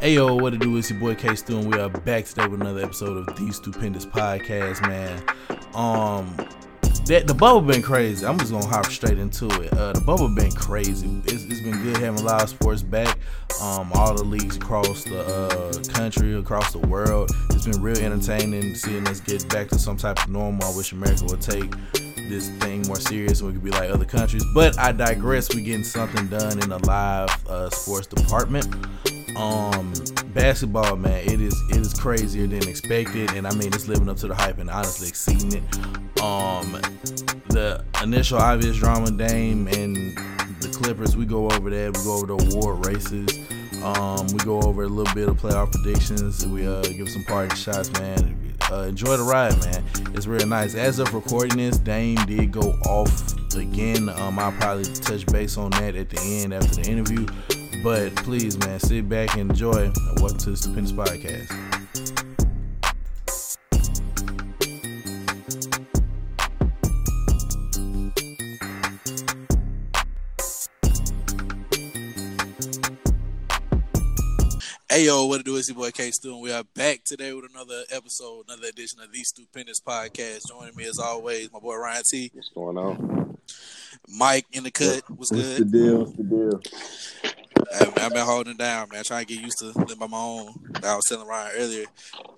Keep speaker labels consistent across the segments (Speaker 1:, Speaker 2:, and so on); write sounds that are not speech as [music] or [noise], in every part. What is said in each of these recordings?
Speaker 1: Ayo, what it do? It's your boy K Stu, and we are back today with another episode of the Stupendous Podcast, man. Um, that the bubble been crazy. I'm just gonna hop straight into it. Uh, the bubble been crazy. It's, it's been good having live sports back. Um, all the leagues across the uh, country, across the world. It's been real entertaining seeing us get back to some type of normal. I wish America would take this thing more serious and we could be like other countries. But I digress. We getting something done in the live uh, sports department um basketball man it is it is crazier than expected and i mean it's living up to the hype and honestly exceeding it. Um the initial obvious drama dame and the clippers we go over that. We go over the award races. Um we go over a little bit of playoff predictions. We uh give some party shots man. Uh, enjoy the ride man. It's real nice. As of recording this dame did go off again. Um i'll probably touch base on that at the end after the interview but please, man, sit back and enjoy. Welcome to the Stupendous Podcast. Hey yo, what it do? It's your boy K Stu, and we are back today with another episode, another edition of the Stupendous Podcast. Joining me as always, my boy Ryan
Speaker 2: T. What's going on?
Speaker 1: Mike in the cut. What's,
Speaker 3: What's good? the deal? What's the deal?
Speaker 1: I've, I've, been holding down, man. Trying to get used to living by my own. I was telling Ryan earlier,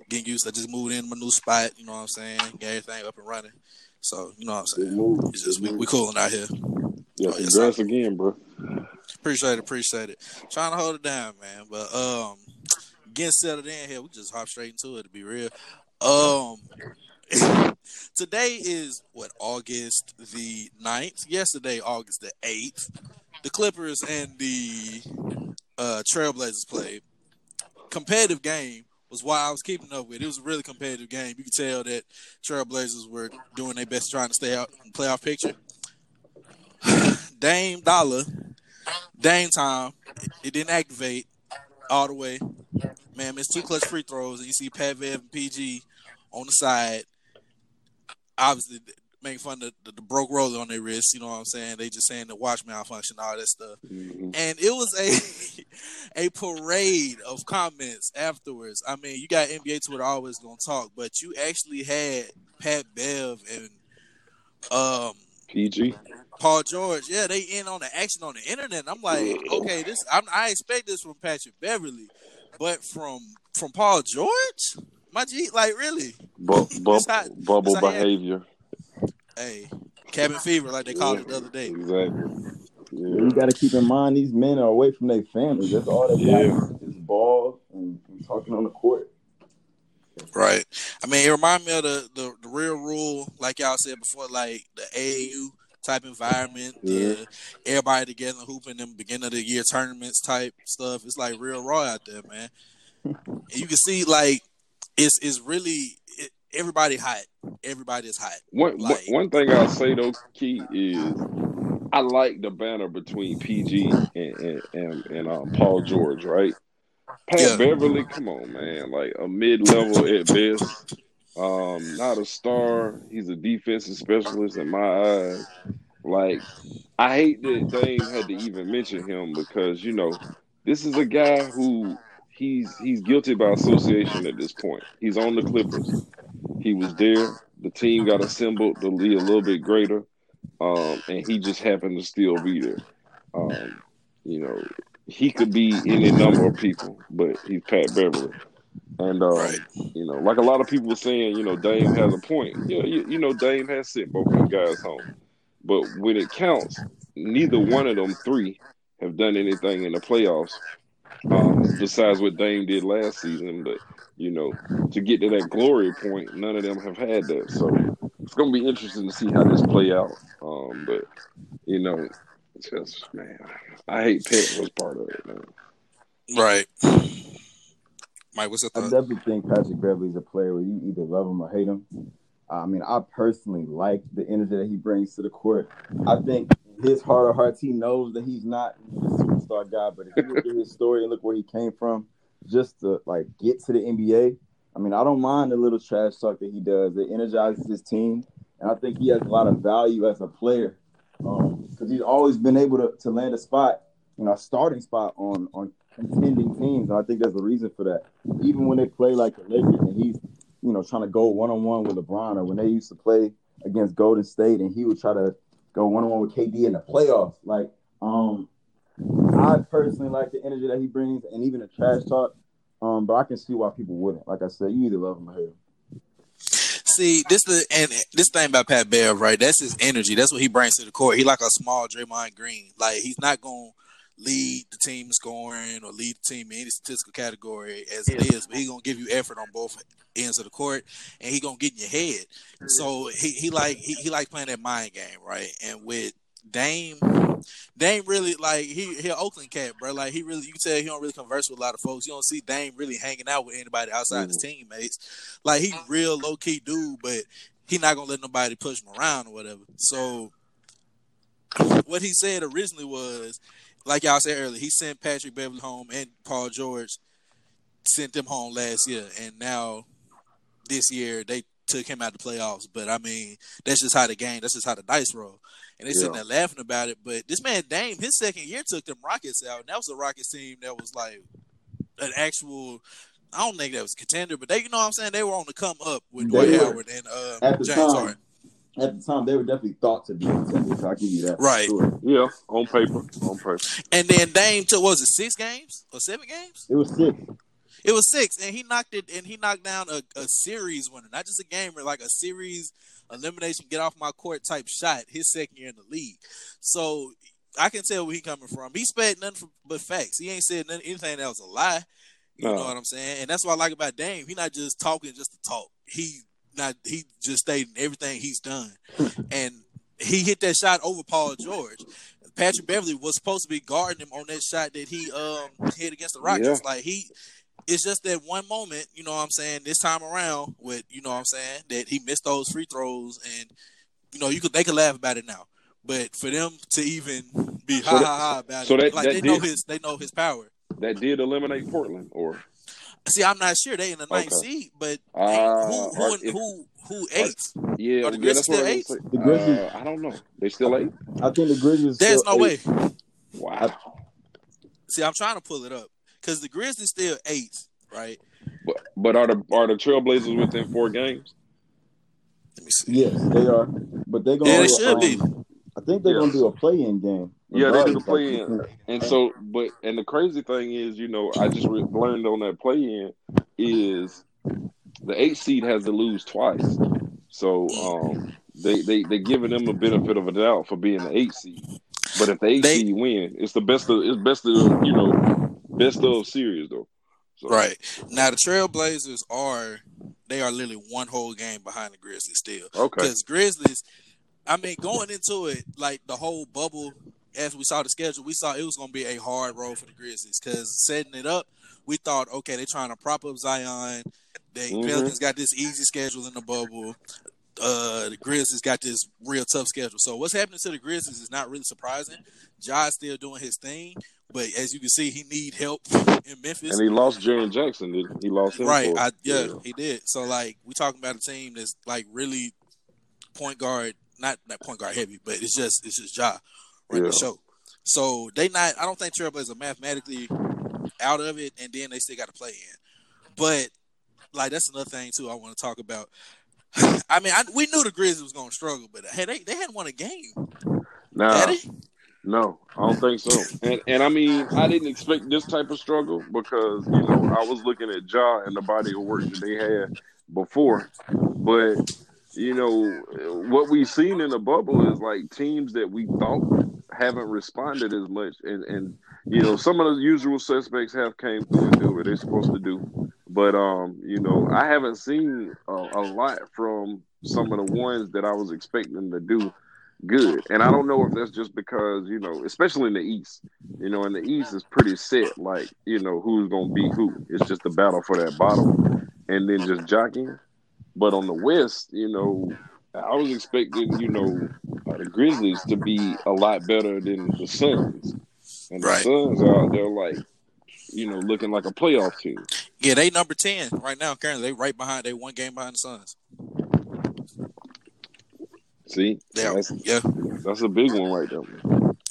Speaker 1: getting used. I just moved in my new spot. You know what I'm saying? Get everything up and running. So you know what I'm saying? It's just we, we cooling out here.
Speaker 2: Yeah, oh, congrats yes, again, bro.
Speaker 1: Appreciate it, appreciate it. Trying to hold it down, man. But um, getting settled in here, we just hop straight into it. To be real, um. [laughs] today is what August the 9th. Yesterday, August the 8th the Clippers and the uh, Trailblazers played. Competitive game was why I was keeping up with. It was a really competitive game. You could tell that Trailblazers were doing their best trying to stay out in the playoff picture. [sighs] Dame Dollar, Dame time, it didn't activate all the way. Man, it's two clutch free throws, and you see Pat Bev and PG on the side. Obviously, making fun of the, the, the, broke roller on their wrist. You know what I'm saying? They just saying the watch malfunction, all that stuff. Mm-hmm. And it was a [laughs] a parade of comments afterwards. I mean, you got NBA Twitter always gonna talk, but you actually had Pat Bev and um
Speaker 2: PG.
Speaker 1: Paul George, yeah, they in on the action on the internet. I'm like, okay, this I'm, i expect this from Patrick Beverley, but from from Paul George, my G, like really,
Speaker 2: bu- [laughs] bu- bubble behavior.
Speaker 1: Hey, cabin fever, like they called yeah, it the other day.
Speaker 2: Exactly.
Speaker 3: Yeah. You got to keep in mind these men are away from their families. That's all they yeah. got is ball and talking on the court.
Speaker 1: Right. I mean, it reminds me of the, the, the real rule, like y'all said before, like the AAU type environment, yeah. the everybody together hooping them beginning of the year tournaments type stuff. It's like real raw out there, man. [laughs] and you can see like it's it's really everybody hot. Everybody is hot.
Speaker 2: One like, one thing I'll say though, Key is I like the banner between PG and and, and, and um, Paul George, right? Pat yeah. Beverley, come on, man, like a mid level at best. Um, not a star. He's a defensive specialist in my eyes. Like, I hate that Dame had to even mention him because you know this is a guy who he's he's guilty by association at this point. He's on the Clippers. He was there. The team got assembled to be a little bit greater, um, and he just happened to still be there. Um, you know, he could be any number of people, but he's Pat Beverley. And um, right. you know, like a lot of people were saying, you know, Dame has a point. Yeah, you, you know, Dame has sent both of guys home, but when it counts, neither one of them three have done anything in the playoffs um, besides what Dame did last season. But you know, to get to that glory point, none of them have had that. So it's gonna be interesting to see how this play out. Um, but you know, just man, I hate Pitt was part of it, man.
Speaker 1: Right. Mike, what's up?
Speaker 3: I definitely think Patrick Beverley is a player where you either love him or hate him. I mean, I personally like the energy that he brings to the court. I think his heart of hearts, he knows that he's not superstar guy. But if you look at his story and look where he came from, just to like get to the NBA. I mean, I don't mind the little trash talk that he does. It energizes his team, and I think he has a lot of value as a player because um, he's always been able to, to land a spot, you know, a starting spot on on contending teams. And I think there's a reason for that. Even when they play like the Lakers and he's, you know, trying to go one on one with LeBron, or when they used to play against Golden State and he would try to go one on one with KD in the playoffs. Like, um, I personally like the energy that he brings and even the trash talk. Um, but I can see why people wouldn't. Like I said, you either love him or hate him.
Speaker 1: See, this the and this thing about Pat Bev, right? That's his energy. That's what he brings to the court. He like a small Draymond Green. Like he's not gonna lead the team in scoring or lead the team in any statistical category as it is, but he gonna give you effort on both ends of the court, and he gonna get in your head. So he, he like he, he like playing that mind game, right? And with Dame, Dame really like he he Oakland cat, bro. Like he really you can tell he don't really converse with a lot of folks. You don't see Dame really hanging out with anybody outside mm. his teammates. Like he real low key dude, but he not gonna let nobody push him around or whatever. So what he said originally was, like y'all said earlier, he sent Patrick Beverley home and Paul George sent them home last year, and now this year they took him out of the playoffs. But I mean, that's just how the game. That's just how the dice roll. And they yeah. sitting there laughing about it. But this man Dame, his second year took them Rockets out, and that was a Rockets team that was like an actual. I don't think that was a contender, but they, you know what I'm saying? They were on the come up with Dwight Howard and uh, James
Speaker 3: time, Harden. At the time, they were definitely thought to be contenders. So I give you that.
Speaker 1: Right.
Speaker 3: Sure.
Speaker 2: Yeah, on paper. On paper.
Speaker 1: And then Dame took, was it six games or seven games?
Speaker 3: It was six.
Speaker 1: It was six, and he knocked it, and he knocked down a, a series winner, not just a game, but like a series elimination, get off my court type shot. His second year in the league, so I can tell where he coming from. He sped nothing but facts. He ain't said nothing, anything that was a lie. You no. know what I'm saying? And that's what I like about Dame. He not just talking just to talk. He not he just stating everything he's done, [laughs] and he hit that shot over Paul George. Patrick Beverley was supposed to be guarding him on that shot that he um hit against the Rockets. Yeah. Like he it's just that one moment, you know what I'm saying, this time around with, you know what I'm saying, that he missed those free throws and you know, you could they could laugh about it now. But for them to even be so ha that, ha ha about so it, that, like that they did, know his they know his power.
Speaker 2: That did eliminate Portland or
Speaker 1: See, I'm not sure they in the ninth okay. seed, but uh, who who, if, who who eight?
Speaker 2: Yeah,
Speaker 1: Are the Grizzlies
Speaker 2: yeah,
Speaker 1: still eight?
Speaker 3: The Grizzlies,
Speaker 2: uh, I don't know. They still eight.
Speaker 3: I think the Grizzlies.
Speaker 1: There's no
Speaker 3: eight.
Speaker 1: way.
Speaker 2: Wow.
Speaker 1: See, I'm trying to pull it up because the Grizzlies still eight, right?
Speaker 2: But but are the are the Trailblazers within four games?
Speaker 1: Let me see.
Speaker 3: Yes, they are. But they're gonna.
Speaker 1: Yeah, they should um, be.
Speaker 3: I think they're gonna do a play-in game.
Speaker 2: Yeah, they do the play-in, and so, but and the crazy thing is, you know, I just re- learned on that play-in is the eight seed has to lose twice. So um, they they they giving them a benefit of a doubt for being the eight seed. But if the eight they, seed win, it's the best of it's best of you know best of series though.
Speaker 1: So. Right now, the Trailblazers are they are literally one whole game behind the Grizzlies still.
Speaker 2: Okay,
Speaker 1: because Grizzlies, I mean, going into it like the whole bubble, as we saw the schedule, we saw it was going to be a hard road for the Grizzlies because setting it up, we thought, okay, they're trying to prop up Zion. They mm-hmm. Pelicans got this easy schedule in the bubble. Uh, the Grizzlies got this real tough schedule. So what's happening to the Grizzlies is not really surprising. Ja's still doing his thing, but as you can see, he need help [laughs] in Memphis.
Speaker 2: And he lost Jaren Jackson. He lost him?
Speaker 1: Right. I, yeah, yeah, he did. So like we talking about a team that's like really point guard, not not point guard heavy, but it's just it's just Ja running yeah. the show. So they not. I don't think Trailblazers are mathematically out of it, and then they still got to play in. But like that's another thing too. I want to talk about. [sighs] I mean, I, we knew the Grizzlies was going to struggle, but hey, they they hadn't won a game.
Speaker 2: Nah, no, I don't think so. And and I mean, I didn't expect this type of struggle because you know I was looking at Ja and the body of work that they had before, but you know what we've seen in the bubble is like teams that we thought haven't responded as much, and and you know some of the usual suspects have came through and do what they're supposed to do, but um you know I haven't seen a, a lot from some of the ones that I was expecting to do good. And I don't know if that's just because, you know, especially in the East, you know, in the East is pretty set, like, you know, who's going to beat who. It's just a battle for that bottom and then just jockeying. But on the West, you know, I was expecting, you know, uh, the Grizzlies to be a lot better than the Suns. And the right. Suns are, they're like, you know, looking like a playoff team.
Speaker 1: Yeah, they number 10 right now. Currently, they right behind, they one game behind the Suns.
Speaker 2: See,
Speaker 1: yeah, that's, yeah,
Speaker 2: that's a big one right there.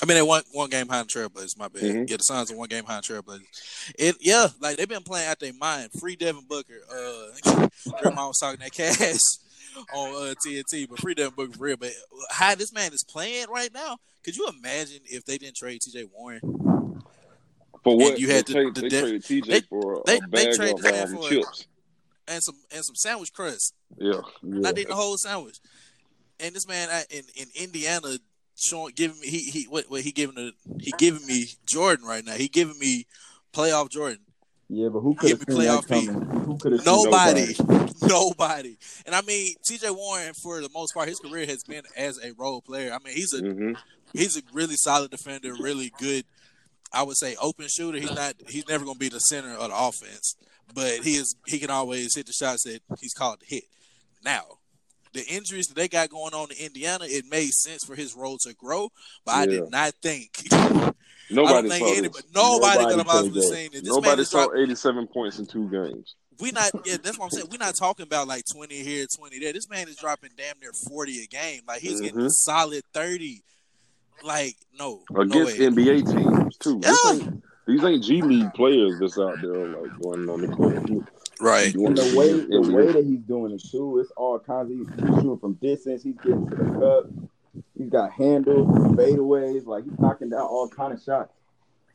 Speaker 1: I mean, they one one game behind the Trailblazers. My bad.
Speaker 2: Mhm.
Speaker 1: Yeah, the Suns are one game behind Trailblazers. It yeah, like they've been playing out their mind. Free Devin Booker. Uh, [laughs] Grandma was talking that cash [laughs] on uh, TNT, but free Devin Booker for real. But how this man is playing right now? Could you imagine if they didn't trade T.J. Warren?
Speaker 2: For what?
Speaker 1: you had
Speaker 2: they,
Speaker 1: the-
Speaker 2: trade-
Speaker 1: the
Speaker 2: they
Speaker 1: de-
Speaker 2: traded TJ
Speaker 1: they-
Speaker 2: for
Speaker 1: they-
Speaker 2: a
Speaker 1: they
Speaker 2: bag
Speaker 1: traded
Speaker 2: of um,
Speaker 1: for
Speaker 2: chips.
Speaker 1: And some and some sandwich crust.
Speaker 2: Yeah.
Speaker 3: Yeah.
Speaker 1: Not eating the whole sandwich. And this man I- in in Indiana showing giving me he he what, what he giving the he giving me Jordan right now. He giving me playoff Jordan.
Speaker 3: Yeah, but who could have seen that
Speaker 1: playoff P.
Speaker 3: coming? Who could have
Speaker 1: Nobody. [laughs] Nobody. And I mean TJ Warren for the most part his career has been as a role player. I mean he's a
Speaker 2: hmm
Speaker 1: he's a really solid defender, really good I would say open shooter. He's not he's never gonna be the center of the offense. But he is he can always hit the shots that he's called to hit. Now, the injuries that they got going on in Indiana, it made sense for his role to grow, but I did not think [laughs] I
Speaker 2: Nobody
Speaker 1: don't
Speaker 2: saw
Speaker 1: think anybody nobody,
Speaker 3: Nobody
Speaker 1: could have
Speaker 3: could have
Speaker 1: possibly seen it.
Speaker 2: Nobody saw
Speaker 1: drop-
Speaker 2: 87 points in two games.
Speaker 1: we not yeah, that's what I'm saying. [laughs] We're not talking about like twenty here, twenty there. This man is dropping damn near forty a game. Like he's getting a
Speaker 2: Mhm.
Speaker 1: solid thirty. Like, no.
Speaker 2: Against
Speaker 1: no.
Speaker 2: NBA teams, too.
Speaker 1: Yeah.
Speaker 2: Ain't- these ain't G League players that's out there like going on the court.
Speaker 1: Right.
Speaker 2: You
Speaker 3: And the way the
Speaker 2: in
Speaker 3: way that he's doing it too, it's all kinds of he's shooting from distance, he's getting to the cup, he's got handles, fadeaways, like he's knocking down all kind of shots.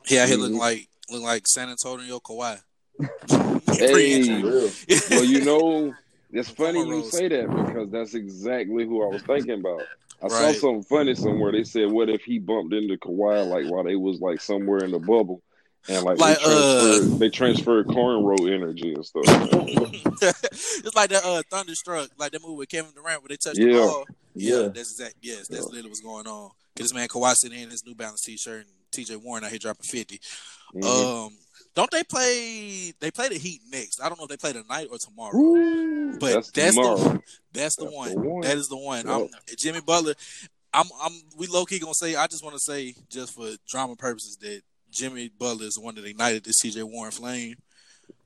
Speaker 1: Yeah, he looking like looking like San Antonio Kawhi. [laughs]
Speaker 2: Hey.
Speaker 1: Pre-injury.
Speaker 3: For real.
Speaker 2: Well, you know, it's funny you say that because that's exactly who I was thinking about. I
Speaker 1: Right.
Speaker 2: saw something funny somewhere. They said, "What if he bumped into Kawhi like while they was like somewhere in the bubble, and like,
Speaker 1: Like,
Speaker 2: they, transferred,
Speaker 1: uh,
Speaker 2: they transferred cornrow energy and stuff." [laughs]
Speaker 1: it's like that uh Thunderstruck, like that movie with Kevin Durant where they touched the
Speaker 2: Yeah.
Speaker 1: ball. Yeah,
Speaker 3: Yeah.
Speaker 1: that's exact. Yes, that's
Speaker 2: Yeah.
Speaker 1: literally what's going on. Cause this man Kawhi sitting in his New Balance t-shirt and T.J. Warren out here dropping 50
Speaker 2: Mhm.
Speaker 1: Um, don't they play? They play the Heat next. I don't know if they play tonight or tomorrow.
Speaker 2: Ooh,
Speaker 1: But
Speaker 2: that's,
Speaker 1: that's the-
Speaker 2: tomorrow.
Speaker 1: That's the
Speaker 2: That's
Speaker 1: one.
Speaker 2: the one.
Speaker 1: That is the one.
Speaker 2: Yeah.
Speaker 1: I'm, Jimmy Butler. I'm. I'm. We low key gonna say. I just want to say, just for drama purposes, that Jimmy Butler is the one that ignited this CJ Warren flame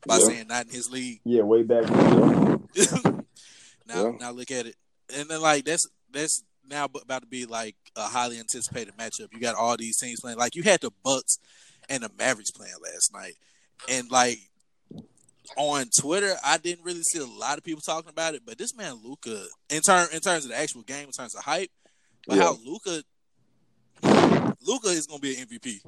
Speaker 1: by
Speaker 2: Yeah.
Speaker 1: saying not in his league.
Speaker 3: Yeah, way back. [laughs]
Speaker 1: now,
Speaker 2: Yeah.
Speaker 1: now look at it, and then like that's that's now about to be like a highly anticipated matchup. You got all these teams playing. Like you had the Bucks and the Mavericks playing last night, and like on Twitter, I didn't really see a lot of people talking about it. But this man Luka, in term in terms of the actual game, in terms of hype, but
Speaker 2: Yeah.
Speaker 1: how Luka. Luka is gonna be an MVP.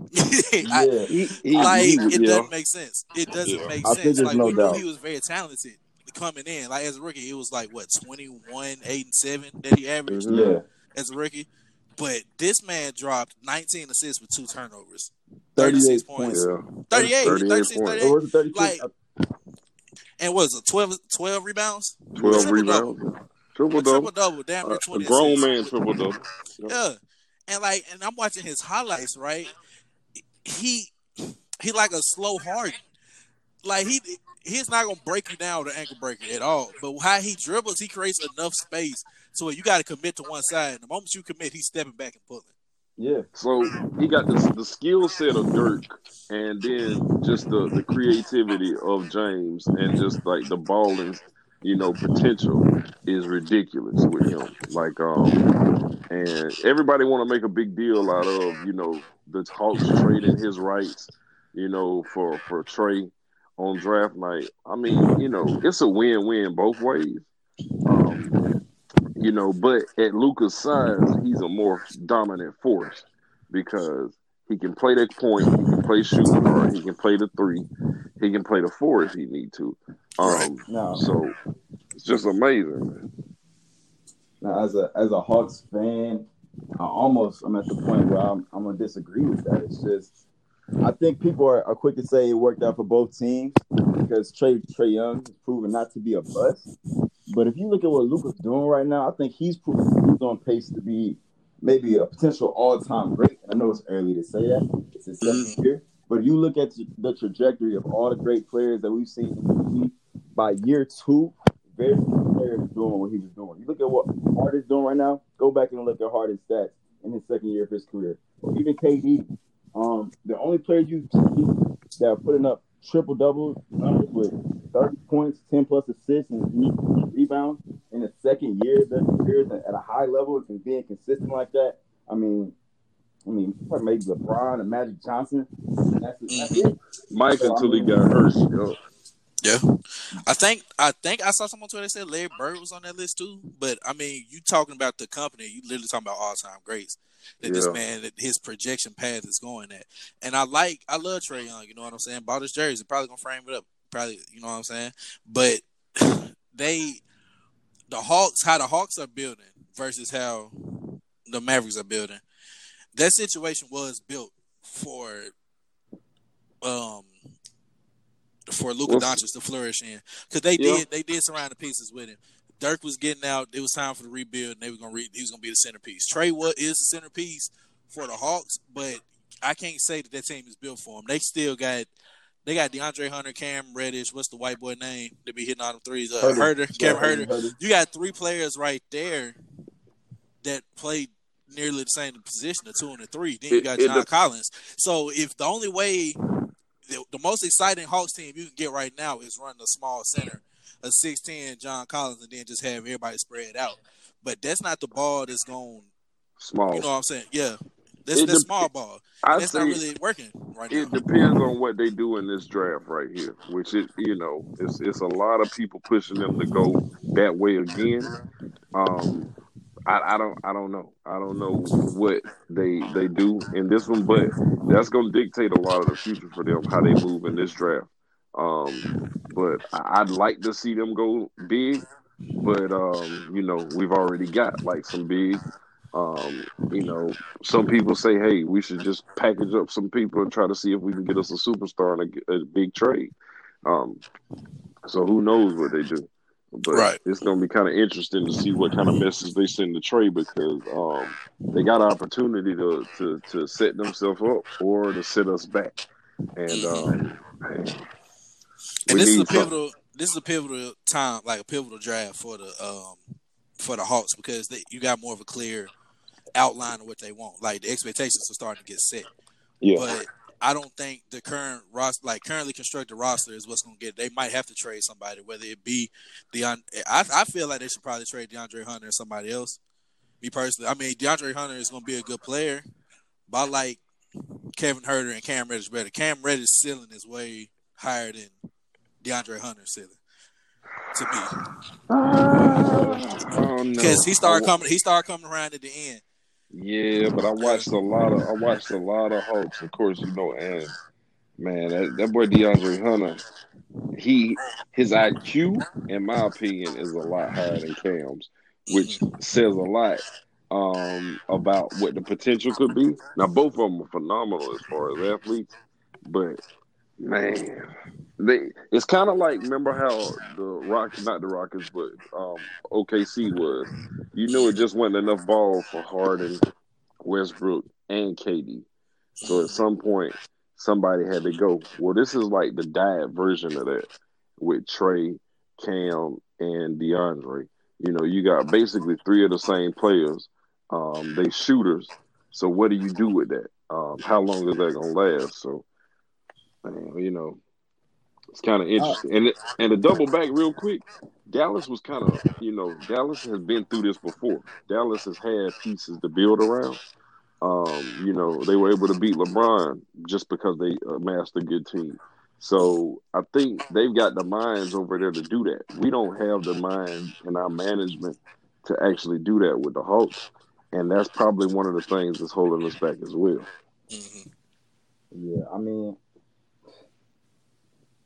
Speaker 1: [laughs] I-
Speaker 3: Yeah.
Speaker 2: He, he,
Speaker 1: like
Speaker 2: he-
Speaker 1: it
Speaker 2: yeah.
Speaker 1: doesn't make sense. It doesn't
Speaker 2: Yeah.
Speaker 1: make
Speaker 3: I
Speaker 1: sense. Like
Speaker 3: no
Speaker 1: we
Speaker 3: doubt.
Speaker 1: knew he was very talented coming in. Like as a rookie, it was like what 21, 8, and 7 that he averaged
Speaker 2: Mhm.
Speaker 3: Yeah.
Speaker 1: as a rookie. But this man dropped 19 assists with two turnovers. 36
Speaker 3: 38
Speaker 1: points.
Speaker 2: Yeah.
Speaker 1: 38,
Speaker 2: 38
Speaker 1: 36,
Speaker 2: points.
Speaker 1: 38.
Speaker 3: Or was it 36?
Speaker 1: Like, And what was it 12, 12 rebounds?
Speaker 2: 12
Speaker 1: Triple-double.
Speaker 2: rebounds. Triple
Speaker 1: A triple
Speaker 2: double.
Speaker 1: double, damn near
Speaker 2: Uh, a grown
Speaker 1: assists.
Speaker 2: man triple double.
Speaker 1: Yeah. And like and I'm watching his highlights, right? He he like a slow heart. Like he he's not gonna break you down with an ankle breaker at all. But how he dribbles, he creates enough space so you gotta commit to one side. And the moment you commit, he's stepping back and pulling.
Speaker 3: yeah.
Speaker 2: So he got the the skill set of Dirk, and then just the the creativity of James, and just like the balling, you know, potential is ridiculous with him. Like, um, and everybody want to make a big deal out of you know the Hawks trading his rights, you know, for for Trey on draft night. I mean, you know, it's a win win both ways. Um, you know, but at Luka's size, he's a more dominant force because he can play that point, he can play shooting guard, he can play the three, he can play the four if he need to. Um,
Speaker 3: Now,
Speaker 2: so it's just amazing.
Speaker 3: Now, as a as a Hawks fan, I almost I'm at the point where I'm I'm gonna disagree with that. It's just I think people are, are quick to say it worked out for both teams because Trey Trey Young has proven not to be a bust. But if you look at what Luka's doing right now, I think he's proven he's on pace to be maybe a potential all-time great. I know it's early to say that; it's his second year. But if you look at the trajectory of all the great players that we've seen in the by year two, very few players doing what he was doing. You look at what Hart is doing right now. Go back and look at Harden's stats in his second year of his career, or even KD. Um, the only players you see that are putting up triple double numbers with 30 points, 10 plus assists, and rebounds in the second year of their careers at a high level and being consistent like that. I mean, I mean, maybe LeBron and Magic Johnson. That's, that's
Speaker 1: Mhm.
Speaker 3: it.
Speaker 2: Mike
Speaker 3: So, I
Speaker 2: until he got hurt. Yo.
Speaker 1: Yeah, I think I think I saw someone on Twitter that said Larry Bird was on that list too. But I mean, you talking about the company, you literally talking about all time greats. That this man, that his projection path is going at, and I like, I love Trey Young. You know what I'm saying? Bought his jersey, probably gonna frame it up. Probably, you know what I'm saying? But [laughs] they, the Hawks, how the Hawks are building versus how the Mavericks are building. That situation was built for, um, for Luka Doncic to flourish in because they
Speaker 2: Yeah.
Speaker 1: did they did surround the pieces with him. Dirk was getting out. It was time for the rebuild, and they were gonna re- he was gonna be the centerpiece. Trey what is the centerpiece for the Hawks, but I can't say that that team is built for him. They still got they got DeAndre Hunter, Cam Reddish. What's the white boy name? They be hitting all them threes. Uh,
Speaker 3: Huerter.
Speaker 1: Huerter, Cam
Speaker 3: Yeah,
Speaker 1: Huerter.
Speaker 3: Huerter.
Speaker 1: You got three players right there that played nearly the same position, the two and the three. Then you
Speaker 2: It-
Speaker 1: got
Speaker 2: it
Speaker 1: John
Speaker 2: dep-
Speaker 1: Collins. So if the only way, the, the most exciting Hawks team you can get right now is running a small center, a six ten John Collins, and then just have everybody spread out. But that's not the ball that's going.
Speaker 2: Small.
Speaker 1: You know what I'm saying? Yeah, that's
Speaker 2: It
Speaker 1: that's
Speaker 2: dep-
Speaker 1: small ball.
Speaker 2: I
Speaker 1: That's not really working right
Speaker 2: it
Speaker 1: now.
Speaker 2: It depends on what they do in this draft right here, which is you know, it's it's a lot of people pushing them to go that way again. Um, I, I don't I don't know I don't know what they they do in this one, but that's going to dictate a lot of the future for them how they move in this draft. Um, but I'd like to see them go big, but um, you know we've already got like some big. Um, you know, some people say, "Hey, we should just package up some people and try to see if we can get us a superstar and a, a big trade." Um, so who knows what they do? But
Speaker 1: Right.
Speaker 2: it's going to be kind of interesting to see what kind of message they send to trade because um, they got an opportunity to, to to set themselves up or to set us back. And um, man,
Speaker 1: And this is a pivotal. This is a pivotal time, like a pivotal draft for the um for the Hawks because they, you got more of a clear outline of what they want. Like the expectations are starting to get set.
Speaker 2: yeah,
Speaker 1: But I don't think the current roster, like currently constructed roster, is what's going to get. They might have to trade somebody, whether it be Deon. I I feel like they should probably trade DeAndre Hunter and somebody else. Me personally, I mean DeAndre Hunter is going to be a good player, but I like Kevin Huerter and Cam Reddish better. Cam Reddish ceiling is way higher than DeAndre Hunter's ceiling to me
Speaker 2: oh, no.
Speaker 1: because he started coming. He started coming around at the end.
Speaker 2: Yeah, but I watched a lot of I watched a lot of Hawks, of course, you know, and man, that, that boy DeAndre Hunter, he his IQ, in my opinion, is a lot higher than Cam's, which says a lot um about what the potential could be. Now both of them are phenomenal as far as athletes, but man, they it's kind of like remember how the Rock not the Rockets, but um OKC was. You knew it just wasn't enough ball for Harden, Westbrook, and KD. So at some point, somebody had to go. Well, this is like the diet version of that with Trey, Cam, and DeAndre. You know, you got basically three of the same players. Um, they shooters. So what do you do with that? Um, how long is that gonna last? So, you know, it's kind of interesting. And and to double back real quick, Dallas was kind of, you know, Dallas has been through this before. Dallas has had pieces to build around. Um, you know, they were able to beat LeBron just because they amassed a good team. So I think they've got the minds over there to do that. We don't have the mind in our management to actually do that with the Hawks, and that's probably one of the things that's holding us back as well.
Speaker 1: Mhm.
Speaker 3: Yeah, I mean,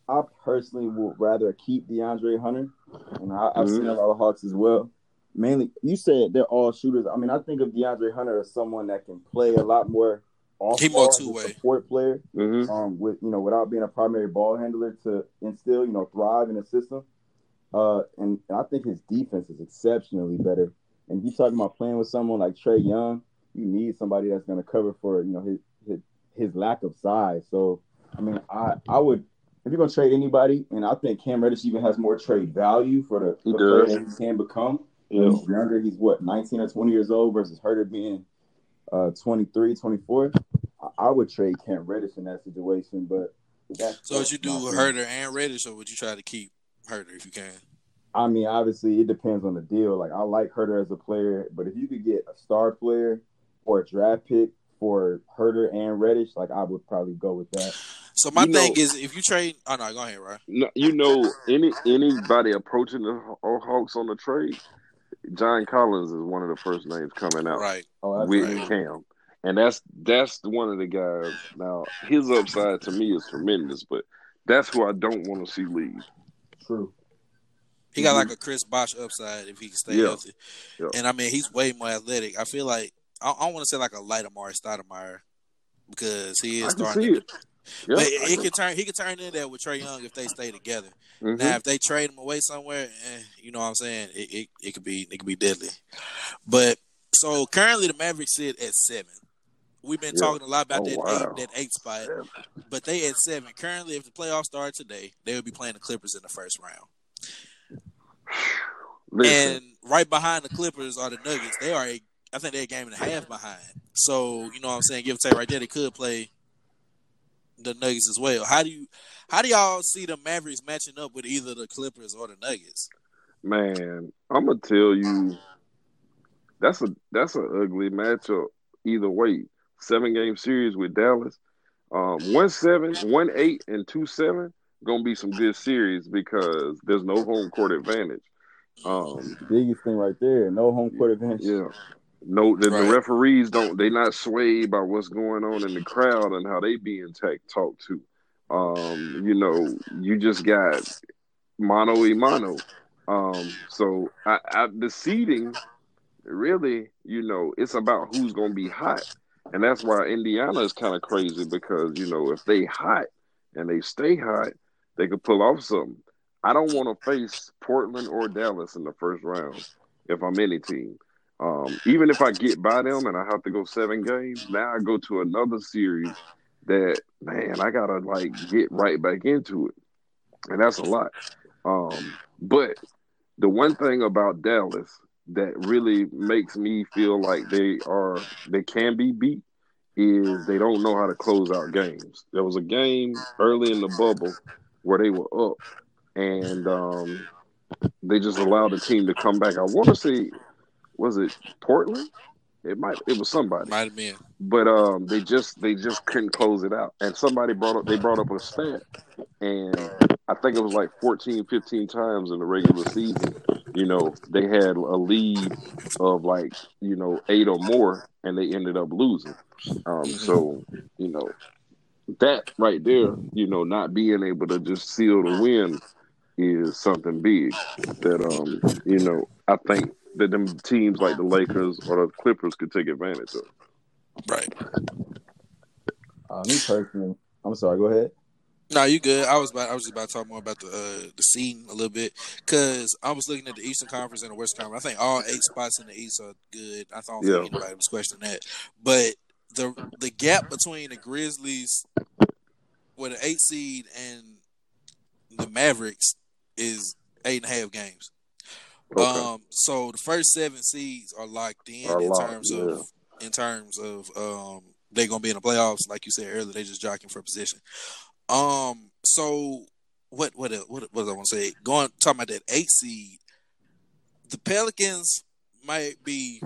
Speaker 3: I personally would rather keep DeAndre Hunter, and I, I've seen a lot of Hawks as well. Mainly, you said they're all shooters. I mean, I think of DeAndre Hunter as someone that can play a lot more off
Speaker 1: He more
Speaker 3: ball
Speaker 1: two-way.
Speaker 3: support player,
Speaker 2: Mm-hmm.
Speaker 3: um, with you know, without being a primary ball handler to instill, you know, thrive in the system. Uh, and I think his defense is exceptionally better. And you're talking about playing with someone like Trey Young, you need somebody that's going to cover for you know his his his lack of size. So I mean, I I would if you're going to trade anybody, and I think Cam Reddish even has more trade value for the,
Speaker 2: He
Speaker 3: the player he can become.
Speaker 2: Yeah.
Speaker 3: He's younger. He's what 19 or 20 years old versus Huerter being uh 23, 24. I, I would trade Cam Reddish in that situation, but that's
Speaker 1: So would you do
Speaker 3: my thing.
Speaker 1: Huerter and Reddish, or would you try to keep Huerter if you can?
Speaker 3: I mean, obviously, it depends on the deal. Like, I like Huerter as a player, but if you could get a star player or a draft pick for Huerter and Reddish, like I would probably go with that.
Speaker 1: So my
Speaker 2: You
Speaker 1: thing
Speaker 2: know-
Speaker 1: is, if you trade, oh no, go ahead, right?
Speaker 2: No, you know, any anybody approaching the Hawks on the trade, John Collins is one of the first names coming out
Speaker 1: Right.
Speaker 3: Oh, that's
Speaker 2: with
Speaker 3: right.
Speaker 2: Cam, and that's that's one of the guys. Now his upside to me is tremendous, but that's who I don't want to see leave.
Speaker 3: true.
Speaker 1: He got mm-hmm. like a Chris Bosh upside if he can stay
Speaker 2: Yeah.
Speaker 1: healthy.
Speaker 2: Yeah.
Speaker 1: And I mean, he's way more athletic. I feel like I, I want to say like a light Amar'e Stoudemire because he
Speaker 2: I
Speaker 1: is
Speaker 2: can
Speaker 1: starting.
Speaker 2: see
Speaker 1: to,
Speaker 2: it. Yeah,
Speaker 1: but
Speaker 2: I
Speaker 1: he
Speaker 2: can-
Speaker 1: can turn. He can turn in there with Trey Young if they stay together.
Speaker 2: mhm.
Speaker 1: Now, if they trade him away somewhere, eh, you know what I'm saying? It, it it could be it could be deadly. But so currently the Mavericks sit at seven. We've been
Speaker 2: Yeah.
Speaker 1: talking a lot about
Speaker 2: Oh,
Speaker 1: that
Speaker 2: wow.
Speaker 1: eight that eight spot, but they at seven. Currently, if the playoffs start today, they would be playing the Clippers in the first round.
Speaker 2: Listen,
Speaker 1: And right behind the Clippers are the Nuggets. They are a I think they're a game and a half behind. So, you know what I'm saying? Give or take right there, they could play the Nuggets as well. How do you how do y'all see the Mavericks matching up with either the Clippers or the Nuggets?
Speaker 2: man, I'm gonna tell you, that's a that's an ugly matchup either way. Seven game series with Dallas, um, one seven, one eight, and two seven gonna be some good series because there's no home court advantage. Um,
Speaker 3: Biggest thing right there. No home court advantage.
Speaker 2: yeah. No, the,
Speaker 1: Right.
Speaker 2: the referees don't. They not swayed by what's going on in the crowd and how they being tech talked to. Um, you know, you just got mano y mano. Um, so I, I, the seeding, really, you know, it's about who's going to be hot, and that's why Indiana is kind of crazy because you know if they hot and they stay hot, they could pull off something. I don't want to face Portland or Dallas in the first round if I'm any team. Um, even if I get by them and I have to go seven games, now I go to another series that man, I gotta like get right back into it, and that's a lot. Um, but the one thing about Dallas that really makes me feel like they are they can be beat is they don't know how to close out games. There was a game early in the bubble where they were up and um, they just allowed the team to come back. I want to say, was it Portland? It might. It was somebody,
Speaker 1: Might have been.
Speaker 2: but um, they just they just couldn't close it out. And somebody brought up they brought up a stat, and I think it was like 14, 15 times in the regular season. You know, they had a lead of like you know eight or more, and they ended up losing. Um, so you know that right there, you know, not being able to just seal the win is something big that um you know I think that them teams like the Lakers or the Clippers could take advantage of.
Speaker 1: Right.
Speaker 3: Uh, me personally, I'm sorry. Go ahead.
Speaker 1: No, you good. I was about I was just about to talk more about the uh, the seeding a little bit because I was looking at the Eastern Conference and the Western Conference. I think all eight spots in the East are good. I don't think
Speaker 2: Yeah.
Speaker 1: anybody was questioning that. But the the gap between the Grizzlies with an eight seed and the Mavericks is eight and a half games.
Speaker 2: Okay.
Speaker 1: Um, so the first seven seeds are locked in
Speaker 2: Are
Speaker 1: in
Speaker 2: locked,
Speaker 1: terms
Speaker 2: yeah.
Speaker 1: of in terms of um they're gonna be in the playoffs, like you said earlier. They just jockeying for a position. Um, so what what what what was I want to say? Going talking about that eight seed, the Pelicans might be.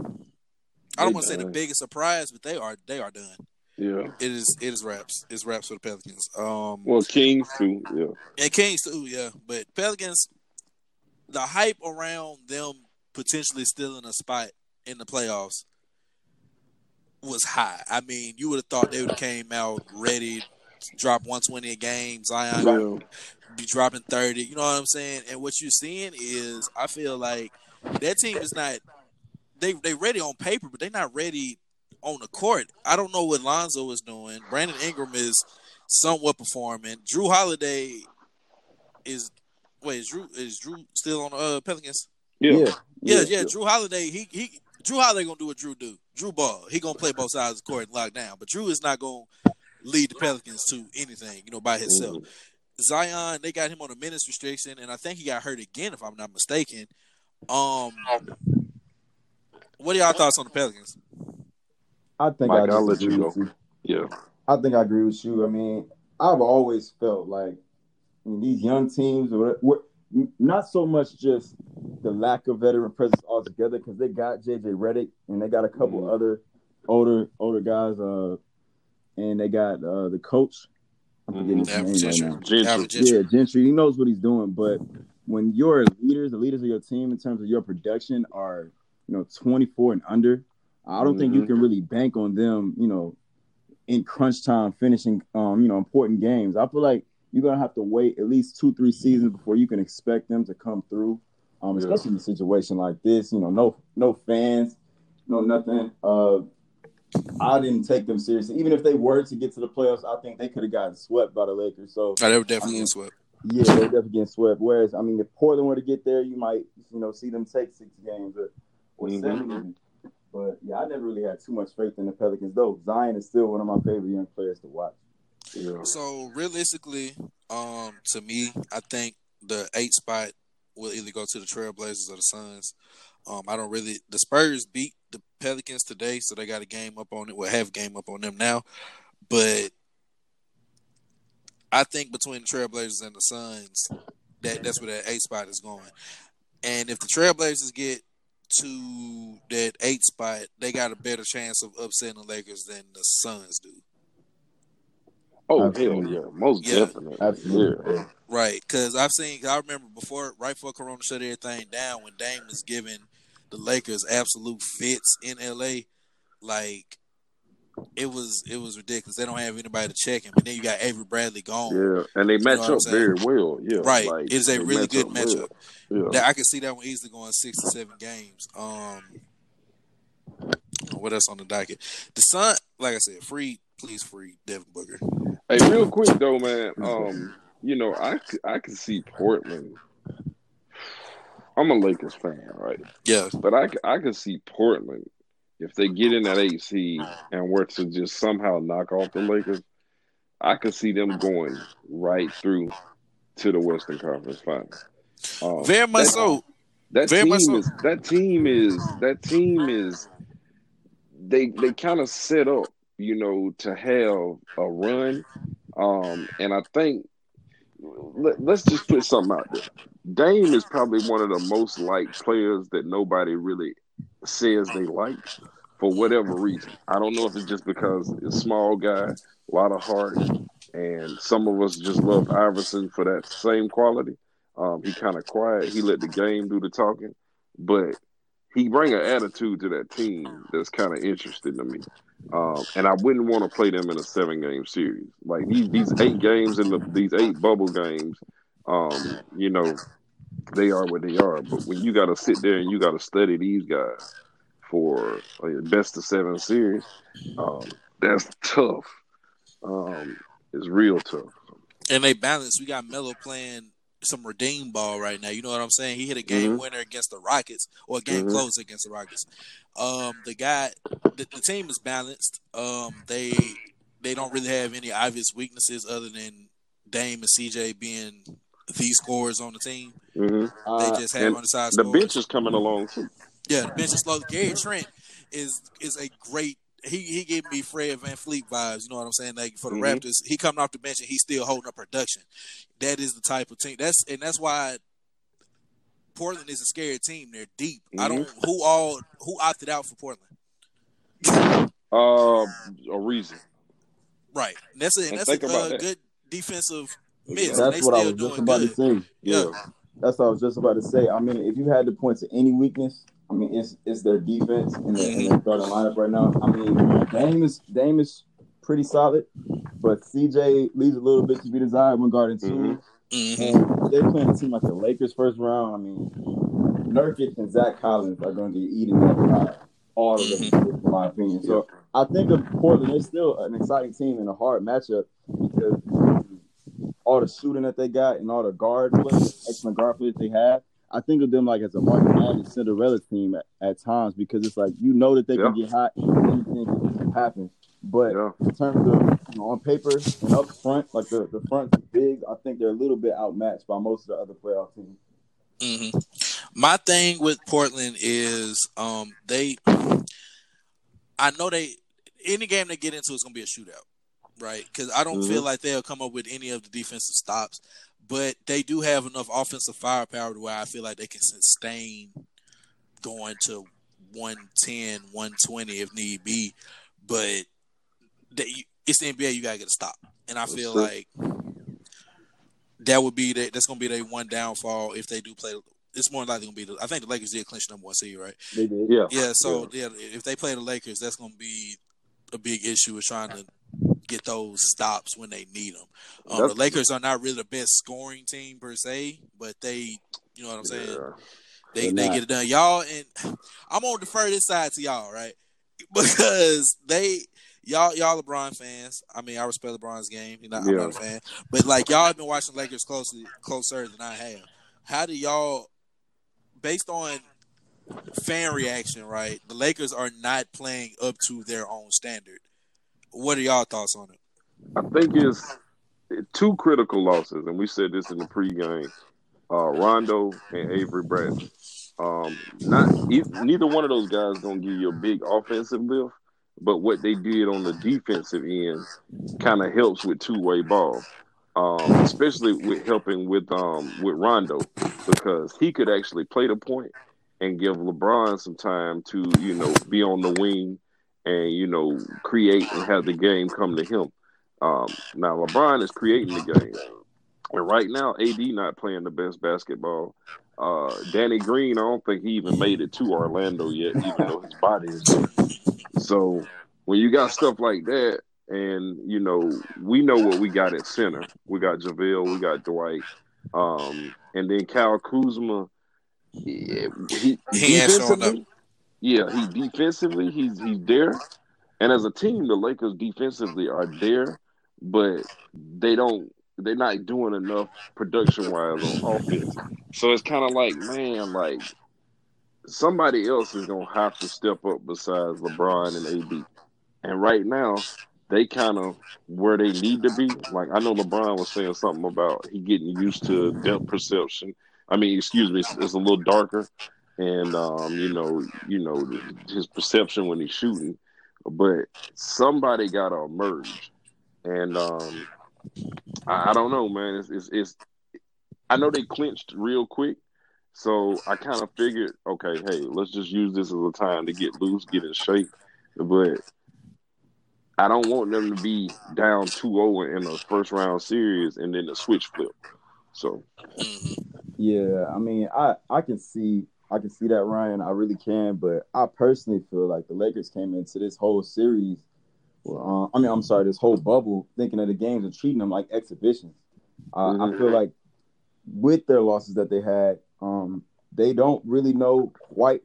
Speaker 1: I don't want to say the biggest surprise, but they are they are done.
Speaker 2: yeah.
Speaker 1: It is it is wraps. It's wraps for the Pelicans. Um,
Speaker 2: Well, Kings too. Yeah.
Speaker 1: and Kings too, yeah. But Pelicans, the hype around them potentially still in a spot in the playoffs was high. I mean, you would have thought they would have came out ready, to drop 120 a game. Zion be dropping 30. You know what I'm saying? And what you're seeing is, I feel like that team is not. They they ready on paper, but they're not ready on the court. I don't know what Lonzo is doing. Brandon Ingram is somewhat performing. Jrue Holiday is wait, is Jrue is Jrue still on the uh, Pelicans?
Speaker 2: Yeah.
Speaker 3: Yeah.
Speaker 1: Yeah, yeah, Jrue Holiday, he he Jrue Holiday gonna do what Jrue do. Jrue ball. He gonna play both sides of the court and lock down. But Jrue is not gonna lead the Pelicans to anything, you know, by himself.
Speaker 2: Mhm.
Speaker 1: Zion, they got him on a minutes restriction, and I think he got hurt again, if I'm not mistaken. Um, what are y'all thoughts on the Pelicans?
Speaker 3: I think
Speaker 2: Mike,
Speaker 3: I
Speaker 2: I'll let you go.
Speaker 3: you.
Speaker 2: Yeah.
Speaker 3: I think I agree with you. I mean, I've always felt like I mean, these young teams, or not so much just the lack of veteran presence altogether, because they got JJ Redick and they got a couple
Speaker 2: Mhm.
Speaker 3: other older older guys. Uh, and they got uh the coach. I'm forgetting
Speaker 1: Mhm.
Speaker 3: his name right now.
Speaker 2: Gentry.
Speaker 1: Gentry.
Speaker 3: Yeah, Gentry. He knows what he's doing, but when your leaders, the leaders of your team, in terms of your production, are you know 24 and under, I don't think you
Speaker 2: Mhm.
Speaker 3: can really bank on them. You know, in crunch time, finishing um you know important games. I feel like you're gonna have to wait at least two three seasons before you can expect them to come through. Um,
Speaker 2: Yeah.
Speaker 3: especially in a situation like this, you know, no no fans, no nothing. Uh, I didn't take them seriously. Even if they were to get to the playoffs, I think they could have gotten swept by the Lakers. So
Speaker 1: Oh, they were definitely
Speaker 3: I mean,
Speaker 1: swept.
Speaker 3: yeah, they're definitely getting swept. Whereas, I mean, if Portland were to get there, you might, you know, see them take six games or, or
Speaker 2: Mhm.
Speaker 3: seven. But yeah, I never really had too much faith in the Pelicans, though. Zion is still one of my favorite young players to watch.
Speaker 1: So realistically, um, to me, I think the eight spot will either go to the Trailblazers or the Suns. Um, I don't really. The Spurs beat the Pelicans today, so they got a game up on it. Well, have game up on them now, but I think between the Trailblazers and the Suns, that that's where that eight spot is going. And if the Trailblazers get to that eight spot, they got a better chance of upsetting the Lakers than the Suns do.
Speaker 2: Oh
Speaker 3: Absolutely.
Speaker 2: hell yeah, most
Speaker 1: Yeah.
Speaker 2: definitely.
Speaker 3: Absolutely.
Speaker 2: Yeah.
Speaker 1: Right, because I've seen. I remember before, right before Corona shut everything down, when Dame was giving the Lakers absolute fits in LA, like it was it was ridiculous. They don't have anybody to check him, and then you got Avery Bradley gone.
Speaker 2: Yeah, and they match
Speaker 1: know what I'm
Speaker 2: up very well. Yeah,
Speaker 1: Right,
Speaker 2: like,
Speaker 1: it is a really
Speaker 2: match
Speaker 1: good
Speaker 2: up
Speaker 1: matchup.
Speaker 2: well. Yeah,
Speaker 1: That I can see that one easily going six to seven games. Um, what else on the docket? The Sun, like I said, free, please free Devin Booker.
Speaker 2: Hey, real quick though, man. Um, you know, I I can see Portland. I'm a Lakers fan, right?
Speaker 1: Yeah,
Speaker 2: But I I can see Portland if they get in that eight seed and were to just somehow knock off the Lakers. I could see them going right through to the Western Conference Finals. Um,
Speaker 1: very much
Speaker 2: that-
Speaker 1: so.
Speaker 2: That
Speaker 1: Very
Speaker 2: team
Speaker 1: much so.
Speaker 2: is that team is that team is they they kind of set up, you know, to have a run. Um, and I think let, let's just put something out there. Dame is probably one of the most liked players that nobody really says they like for whatever reason. I don't know if it's just because it's a small guy, a lot of heart, and some of us just love Iverson for that same quality. Um, he kind of quiet. He let the game do the talking, but he bring an attitude to that team that's kind of interesting to me. Um, and I wouldn't want to play them in a seven game series. Like these these eight games in the these eight bubble games, um, you know, they are what they are. But when you got to sit there and you got to study these guys for a best of seven series, um, that's tough. Um, it's real tough.
Speaker 1: and they balance. We got Melo playing some redeem ball right now. You know what I'm saying? He hit a game
Speaker 2: Mhm.
Speaker 1: winner against the Rockets or a game
Speaker 2: Mhm.
Speaker 1: close against the Rockets. Um, the guy, the, the team is balanced. Um, they they don't really have any obvious weaknesses other than Dame and CJ being the scorers on the team.
Speaker 2: hmm
Speaker 1: They
Speaker 3: Uh,
Speaker 1: just have undersized
Speaker 2: The
Speaker 1: scorers.
Speaker 2: bench is coming along too.
Speaker 1: Yeah, the bench is slow. Gary Trent is is a great. He he gave me Fred VanVleet vibes. You know what I'm saying? Like for the
Speaker 2: Mhm.
Speaker 1: Raptors, he coming off the bench and he's still holding up production. That is the type of team. That's and that's why Portland is a scary team. They're deep. I don't who all who opted out for Portland.
Speaker 2: Uh, a reason.
Speaker 1: Right. And that's a and
Speaker 2: And
Speaker 1: that's a uh,
Speaker 2: that.
Speaker 1: good defensive miss.
Speaker 2: Exactly.
Speaker 1: and
Speaker 3: that's
Speaker 1: they
Speaker 3: what I was just about
Speaker 1: good.
Speaker 3: to say.
Speaker 1: Yeah.
Speaker 2: Yeah.
Speaker 3: That's what I was just about to say. I mean, if you had to point to any weakness, I mean, it's it's their defense in their, in their starting lineup right now. I mean, Dame is Dame is pretty solid, but CJ leaves a little bit to be desired when guarding two.
Speaker 2: Mhm.
Speaker 1: Mhm.
Speaker 3: And they're playing a team like the Lakers first round. I mean, Nurkic and Zach Collins are going to get eaten up by all of them, in my opinion. So I think of Portland, they're still an exciting team and a hard matchup because all the shooting that they got and all the guard play, excellent guard play that they have. I think of them like as a March Madness Cinderella team at, at times because it's like you know that they can get hot, and anything can happen. But
Speaker 2: Yeah.
Speaker 3: in terms of you know, on paper and up front, like the, the front big, I think they're a little bit outmatched by most of the other playoff teams.
Speaker 1: hmm My thing with Portland is um they I know they any game they get into is gonna be a shootout, right? Because I don't
Speaker 2: Mhm.
Speaker 1: feel like they'll come up with any of the defensive stops, but they do have enough offensive firepower to where I feel like they can sustain going to 110, 120 if need be. but they, it's the NBA. You gotta get a stop, and I feel like that would be the, that's gonna be their one downfall if they do play. It's more likely gonna be the. I think the Lakers did clinch number one seed, right?
Speaker 3: They did.
Speaker 2: Yeah.
Speaker 1: Yeah. So yeah, if they play the Lakers, that's gonna be a big issue with trying to get those stops when they need them. Um, the Lakers are not really the best scoring team per se, but they, you know what I'm saying.
Speaker 2: Yeah.
Speaker 1: They they
Speaker 3: not.
Speaker 1: get it done, y'all. And [sighs] I'm gonna defer this side to y'all, right? [laughs] Because they y'all y'all LeBron fans. I mean, I respect LeBron's game. You know, I'm
Speaker 2: Yeah.
Speaker 1: not a fan, but like y'all have been watching Lakers closely closer than I have. How do y'all, based on fan reaction, right? The Lakers are not playing up to their own standard. What are y'all thoughts on it?
Speaker 2: I think it's two critical losses, and we said this in the pregame. Uh, Rondo and Avery Bradley. Um, not neither one of those guys gonna give you a big offensive lift, but what they did on the defensive end kind of helps with two way ball, um, especially with helping with um, with Rondo because he could actually play the point and give LeBron some time to you know be on the wing and you know create and have the game come to him. Um, now LeBron is creating the game, and right now AD not playing the best basketball. Uh, Danny Green, I don't think he even made it to Orlando yet, even though his body is there. So when you got stuff like that, and you know we know what we got at center. We got JaVale, we got Dwight, um, and then Kyle Kuzma. Yeah, he,
Speaker 1: He ain't showing up.
Speaker 2: Yeah, he defensively he's he's there, and as a team, the Lakers defensively are there, but they don't they're not doing enough production wise on offense. So it's kind of like, man, like somebody else is gonna have to step up besides LeBron and AD. And right now, they kind of where they need to be. Like I know LeBron was saying something about he getting used to depth perception. I mean, excuse me, it's, it's a little darker, and um, you know, you know his perception when he's shooting. But somebody got to emerge, and um, I, I don't know, man. It's, it's it's I know they clinched real quick, so I kind of figured, okay, hey, let's just use this as a time to get loose, get in shape. But I don't want them to be down 2-0 in a first round series and then the switch flip. So
Speaker 1: Mhm.
Speaker 3: Yeah, I mean, I I can see I can see that Ryan. I really can, but I personally feel like the Lakers came into this whole series. Well, uh, I mean, I'm sorry, this whole bubble, thinking of the games and treating them like exhibitions. Uh, I
Speaker 2: Mhm.
Speaker 3: feel like with their losses that they had, um, they don't really know quite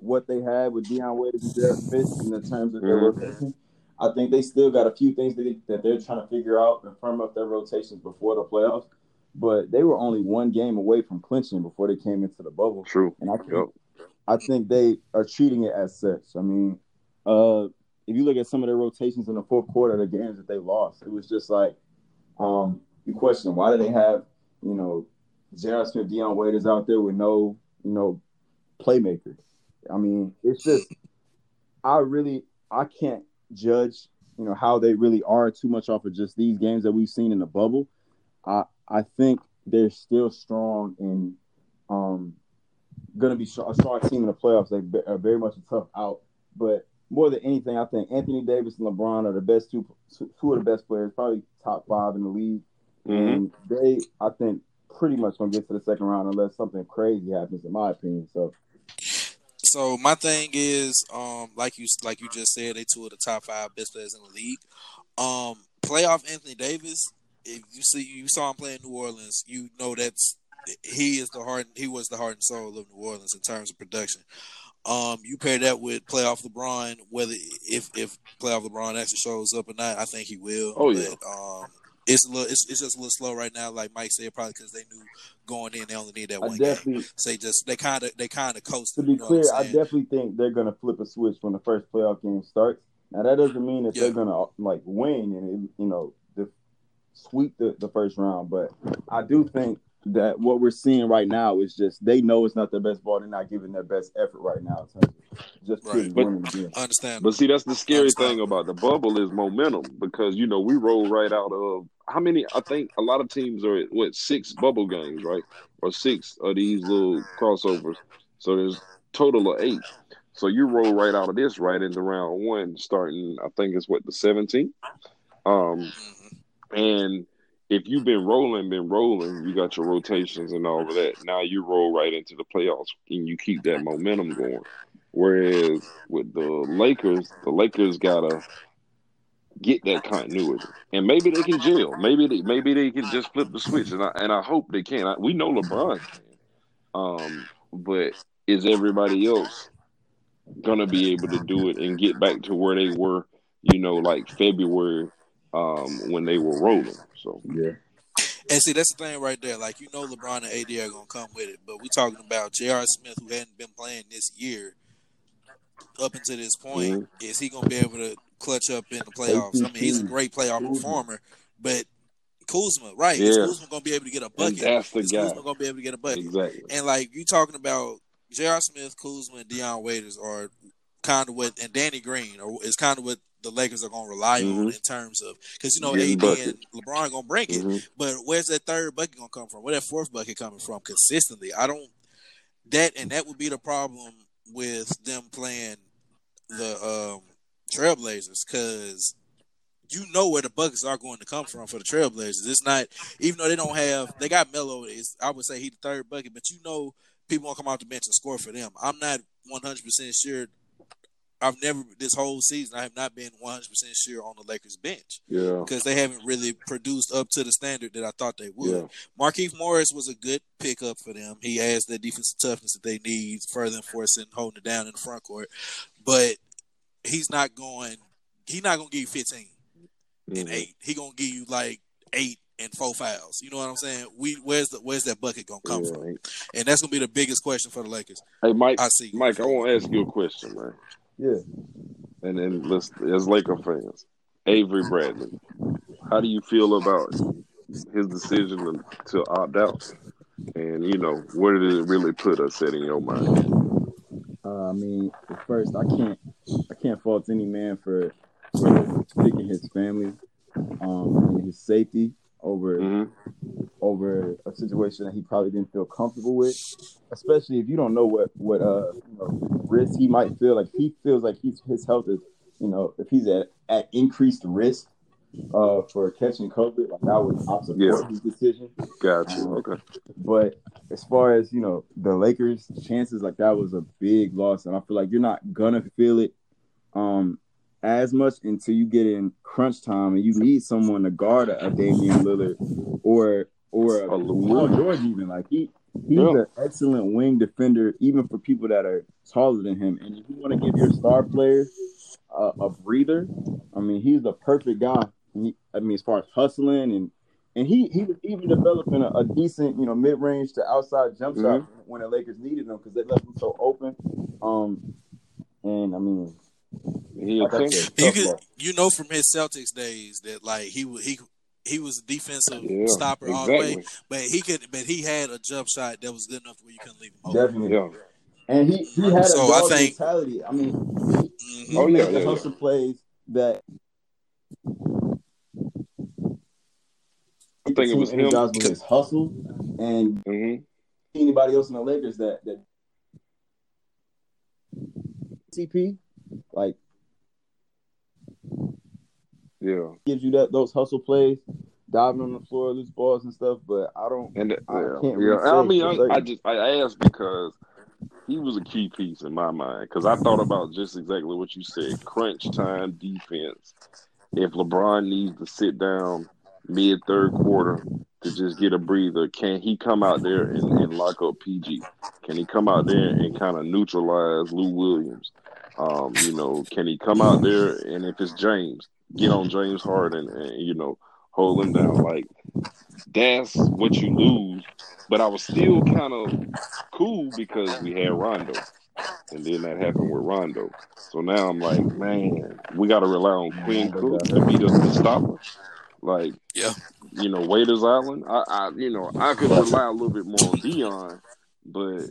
Speaker 3: what they had with Dion Waiters and Derek Fitz in the terms of their
Speaker 2: Mhm.
Speaker 3: rotation. I think they still got a few things that, they, that they're trying to figure out and firm up their rotations before the playoffs. But they were only one game away from clinching before they came into the bubble,
Speaker 2: true.
Speaker 3: and I think
Speaker 2: Yep.
Speaker 3: I think they are treating it as such. I mean, uh, if you look at some of their rotations in the fourth quarter, the games that they lost, it was just like um, you question why do they have you know J.R. Smith, Dion Waiters out there with no you know playmakers. I mean, it's just I really I can't judge you know how they really are too much off of just these games that we've seen in the bubble. I I think they're still strong and um going to be a strong team in the playoffs. They are very much a tough out, but more than anything, I think Anthony Davis and LeBron are the best two two of the best players, probably top five in the league.
Speaker 2: Mhm.
Speaker 3: And they, I think, pretty much gonna get to the second round unless something crazy happens, in my opinion. So
Speaker 1: So my thing is, um, like you like you just said, they two of the top five best players in the league. Um, playoff Anthony Davis. If you see you saw him play in New Orleans, you know that's he is the heart. He was the heart and soul of New Orleans in terms of production. Um, you pair that with playoff LeBron, whether if if playoff LeBron actually shows up or not, I think he will.
Speaker 2: Oh, yeah.
Speaker 1: But, um, it's a little, it's, it's just a little slow right now, like Mike said, probably because they knew going in they only need that
Speaker 3: I
Speaker 1: one game. So they just they kind of they kind of
Speaker 3: coast.
Speaker 1: to
Speaker 3: be clear, I definitely think they're gonna flip a switch when the first playoff game starts. Now that doesn't mean that
Speaker 1: Yeah.
Speaker 3: they're gonna like win and you know sweep the, the first round, but I do think that what we're seeing right now is just they know it's not their best ball. They're not giving their best effort right now. in terms of Just
Speaker 1: Right.
Speaker 2: But-
Speaker 3: winning the game.
Speaker 1: Understand?
Speaker 2: But see, that's the scary thing about the bubble is momentum because you know we roll right out of how many? I think a lot of teams are at what six bubble games, right, or six of these little crossovers. So there's total of eight. So you roll right out of this right into round one, starting I think it's what the 17th. Um,
Speaker 1: Mm-hmm.
Speaker 2: And if you've been rolling, been rolling, you got your rotations and all of that. Now you roll right into the playoffs and you keep that momentum going. Whereas with the Lakers, the Lakers gotta get that continuity, and maybe they can gel. Maybe they maybe they can just flip the switch, and I and I hope they can. I, we know LeBron can, um, but is everybody else gonna be able to do it and get back to where they were? You know, like February um, when they were rolling. So
Speaker 3: Yeah.
Speaker 1: And see, that's the thing right there. Like you know, LeBron and AD are gonna come with it, but we talking about J.R. Smith, who hadn't been playing this year up until this point. Is he gonna be able to clutch up in the playoffs? I mean, he's a great playoff
Speaker 3: Kuzma.
Speaker 1: performer, but Kuzma, right? Is Kuzma gonna be able to get a
Speaker 2: and
Speaker 1: bucket?
Speaker 2: that's the
Speaker 1: Is
Speaker 2: guy
Speaker 1: Kuzma gonna be able to get a bucket?
Speaker 2: exactly.
Speaker 1: And like you talking about J.R. Smith, Kuzma, and Dion Waiters are kind of what, and Danny Green, or is kind of what the Lakers are going to rely on
Speaker 2: Mhm.
Speaker 1: in terms of because you know AD
Speaker 2: buckets.
Speaker 1: and LeBron going to bring it,
Speaker 2: Mhm.
Speaker 1: but where's that third bucket going to come from? Where that fourth bucket coming from consistently? I don't that, and that would be the problem with them playing the um, Trailblazers because you know where the buckets are going to come from for the Trailblazers. It's not even though they don't have they got Melo. Is I would say he the third bucket, but you know people won't come off the bench and score for them. I'm not 100 percent sure. I've never this whole season. I have not been 100 percent sure on the Lakers bench
Speaker 2: Yeah.
Speaker 1: because they haven't really produced up to the standard that I thought they would.
Speaker 2: Yeah.
Speaker 1: Markieff Morris was a good pickup for them. He adds the defensive toughness that they need, further enforcing holding it down in the front court. But he's not going. He's not going to give you 15 and
Speaker 2: Mhm.
Speaker 1: eight. He going to give you like eight and four fouls. You know what I'm saying? We where's the where's that bucket going to come
Speaker 2: Yeah.
Speaker 1: from? And that's going to be the biggest question for the Lakers.
Speaker 2: Hey, Mike.
Speaker 1: I see.
Speaker 2: Mike, I want to ask you a question, man.
Speaker 3: Yeah.
Speaker 2: And then let's, as Laker fans, Avery Bradley, how do you feel about his decision to, opt out? And you know, where did it really put us at in your mind?
Speaker 3: Uh, I mean, at first, I can't, I can't fault any man for, for picking his family, um, and his safety over
Speaker 2: hmm
Speaker 3: over a situation that he probably didn't feel comfortable with, especially if you don't know what what uh you know risk he might feel like. He feels like he's his health is you know if he's at at increased risk uh for catching COVID, like I would I support
Speaker 2: Yeah.
Speaker 3: his decision.
Speaker 2: Got you. Okay.
Speaker 3: But as far as you know, the Lakers' chances, like that was a big loss, and I feel like you're not gonna feel it um as much until you get in crunch time and you need someone to guard a, a Damian Lillard or or a
Speaker 2: A
Speaker 3: Paul George even like he he's
Speaker 2: Yeah.
Speaker 3: an excellent wing defender even for people that are taller than him. And if you want to give your star players a, a breather, I mean he's the perfect guy. He, I mean as far as hustling and and he he was even developing a, a decent, you know, mid range to outside jump shot
Speaker 2: Mm-hmm.
Speaker 3: when the Lakers needed him because they left him so open. Um, and I mean,
Speaker 2: He
Speaker 3: like I
Speaker 2: attempted.
Speaker 3: said,
Speaker 1: You could, you know from his Celtics days that like he wa- he he was a defensive
Speaker 2: Yeah,
Speaker 1: stopper all the way, but he could but he had a jump shot that was good enough where you couldn't leave him open.
Speaker 3: definitely.
Speaker 2: Yeah.
Speaker 3: And he, he had a
Speaker 1: So I
Speaker 3: dog
Speaker 1: think-
Speaker 3: mentality. I mean, he, he
Speaker 2: Oh,
Speaker 3: made
Speaker 2: yeah,
Speaker 3: the
Speaker 2: yeah, yeah.
Speaker 3: hustle plays that.
Speaker 2: I think it was him.
Speaker 3: energized with his hustle, and
Speaker 2: hmm
Speaker 3: anybody else in the Lakers that that CP like
Speaker 2: Yeah.
Speaker 3: gives you that those hustle plays, diving on the floor, loose balls and stuff. But I don't.
Speaker 2: And uh,
Speaker 3: I
Speaker 2: yeah,
Speaker 3: can't
Speaker 2: yeah.
Speaker 3: really
Speaker 2: I mean, I. I just I asked because he was a key piece in my mind because I thought about just exactly what you said: crunch time defense. If LeBron needs to sit down mid third quarter to just get a breather, can he come out there and, and lock up PG? Can he come out there and kind of neutralize Lou Williams? Um, you know, can he come out there and if it's James, get on James Harden and you know hold him down? Like that's what you lose. But I was still kind of cool because we had Rondo, and then that happened with Rondo. So now I'm like, man, we got to rely on Quinn Cook to beat us to stop us. Like,
Speaker 1: Yeah.
Speaker 2: you know, Waiters Island. I, I, you know, I could rely a little bit more on Dion, but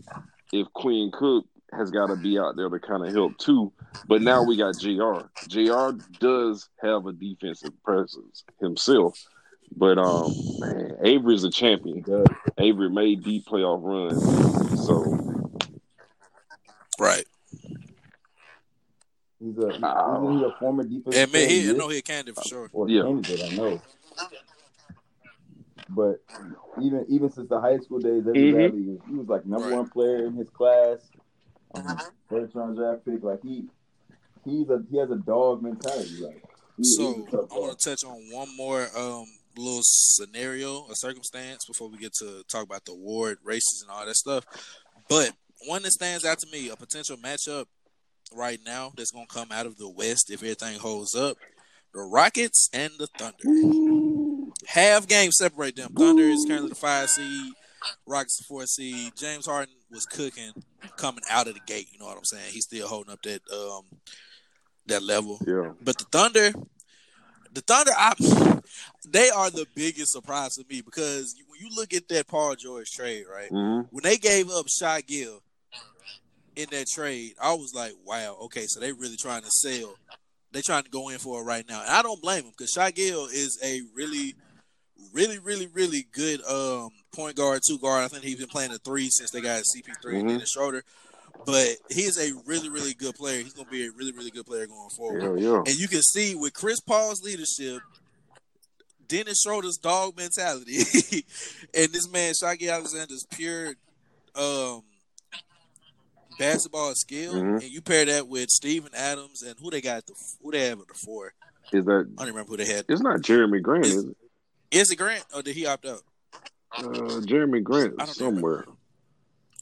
Speaker 2: if Quinn Cook has got to be out there to kind of help too. But now we got Jr. Jr. does have a defensive presence himself, but um, man, Avery's a champion.
Speaker 3: Good.
Speaker 2: Avery made deep playoff runs, so
Speaker 1: Right.
Speaker 3: He's a isn't he a former defensive
Speaker 1: Yeah, man,
Speaker 3: player?
Speaker 1: he, I know he a candidate for sure.
Speaker 3: or
Speaker 2: Yeah.
Speaker 3: candidate, I know. But even even since the high school days, Evan
Speaker 2: Mhm.
Speaker 3: Bradley, he was like number
Speaker 1: Right.
Speaker 3: one player in his class, um, first round draft pick. Like he, he's a he has a dog mentality. Like he,
Speaker 1: So
Speaker 3: he's a tough
Speaker 1: I want
Speaker 3: dog.
Speaker 1: to touch on one more um, little scenario, a circumstance before we get to talk about the award races and all that stuff. But one that stands out to me, a potential matchup right now that's going to come out of the West if everything holds up: the Rockets and the Thunder. Half game separate them. Thunder is currently the five seed. Rockets the four seed. James Harden was cooking coming out of the gate. You know what I'm saying? He's still holding up that um that level.
Speaker 2: Yeah.
Speaker 1: But the Thunder, the Thunder, I, they are the biggest surprise to me because when you look at that Paul George trade, right?
Speaker 2: hmm
Speaker 1: When they gave up Shy Gill in that trade, I was like, wow, okay, so they really trying to sell. They trying to go in for it right now, and I don't blame them because Shy Gill is a really, really, really, really good um, point guard, two guard. I think he's been playing the three since they got CP3 and
Speaker 2: Mhm.
Speaker 1: Dennis Schroeder. But he is a really, really good player. He's going to be a really, really good player going forward.
Speaker 2: Yeah, yeah.
Speaker 1: And you can see with Chris Paul's leadership, Dennis Schroeder's dog mentality, [laughs] and this man Shaggy Alexander's pure um, basketball skill,
Speaker 2: Mhm.
Speaker 1: and you pair that with Steven Adams and who they got the who they have at the four.
Speaker 2: Is that
Speaker 1: I don't remember who they had.
Speaker 2: it's not Jerami Grant,
Speaker 1: is
Speaker 2: it?
Speaker 1: Is it Grant or did he opt out?
Speaker 2: Uh, Jerami Grant somewhere.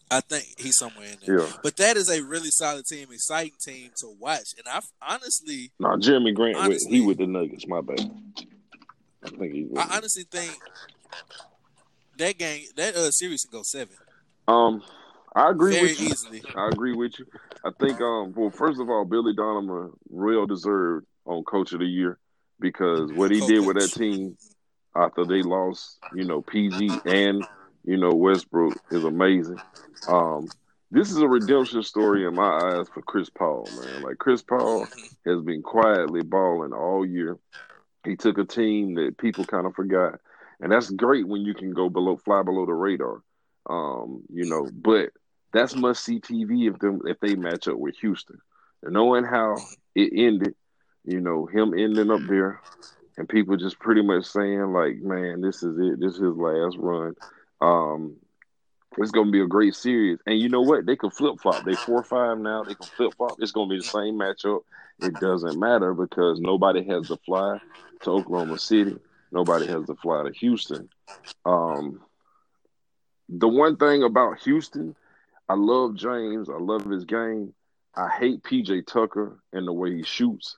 Speaker 1: I think he's somewhere in there.
Speaker 2: Yeah.
Speaker 1: But that is a really solid team, exciting team to watch. And I honestly,
Speaker 2: No, Jerami Grant with,
Speaker 1: Honestly-
Speaker 2: he with the Nuggets, my bad. I think he
Speaker 1: I honestly think that game, that uh, series can go seven
Speaker 2: um I agree
Speaker 1: very
Speaker 2: with you.
Speaker 1: easily.
Speaker 2: I agree with you. I think um well first of all, Billy Donovan real deserved on coach of the year because what he did with that team after they lost, you know, PG and you know Westbrook is amazing. Um this is a redemption story in my eyes for Chris Paul, man. Like Chris Paul has been quietly balling all year. He took a team that people kind of forgot, and that's great when you can go below, fly below the radar. Um, you know, but that's must see TV if them if they match up with Houston. And knowing how it ended, you know, him ending up there, and people just pretty much saying like, man, this is it. This is his last run. Um, it's gonna be a great series. And you know what? They can flip flop. They four five now. They can flip flop. It's gonna be the same matchup. It doesn't matter because nobody has to fly to Oklahoma City. Nobody has to fly to Houston. Um, the one thing about Houston, I love James. I love his game. I hate PJ Tucker and the way he shoots.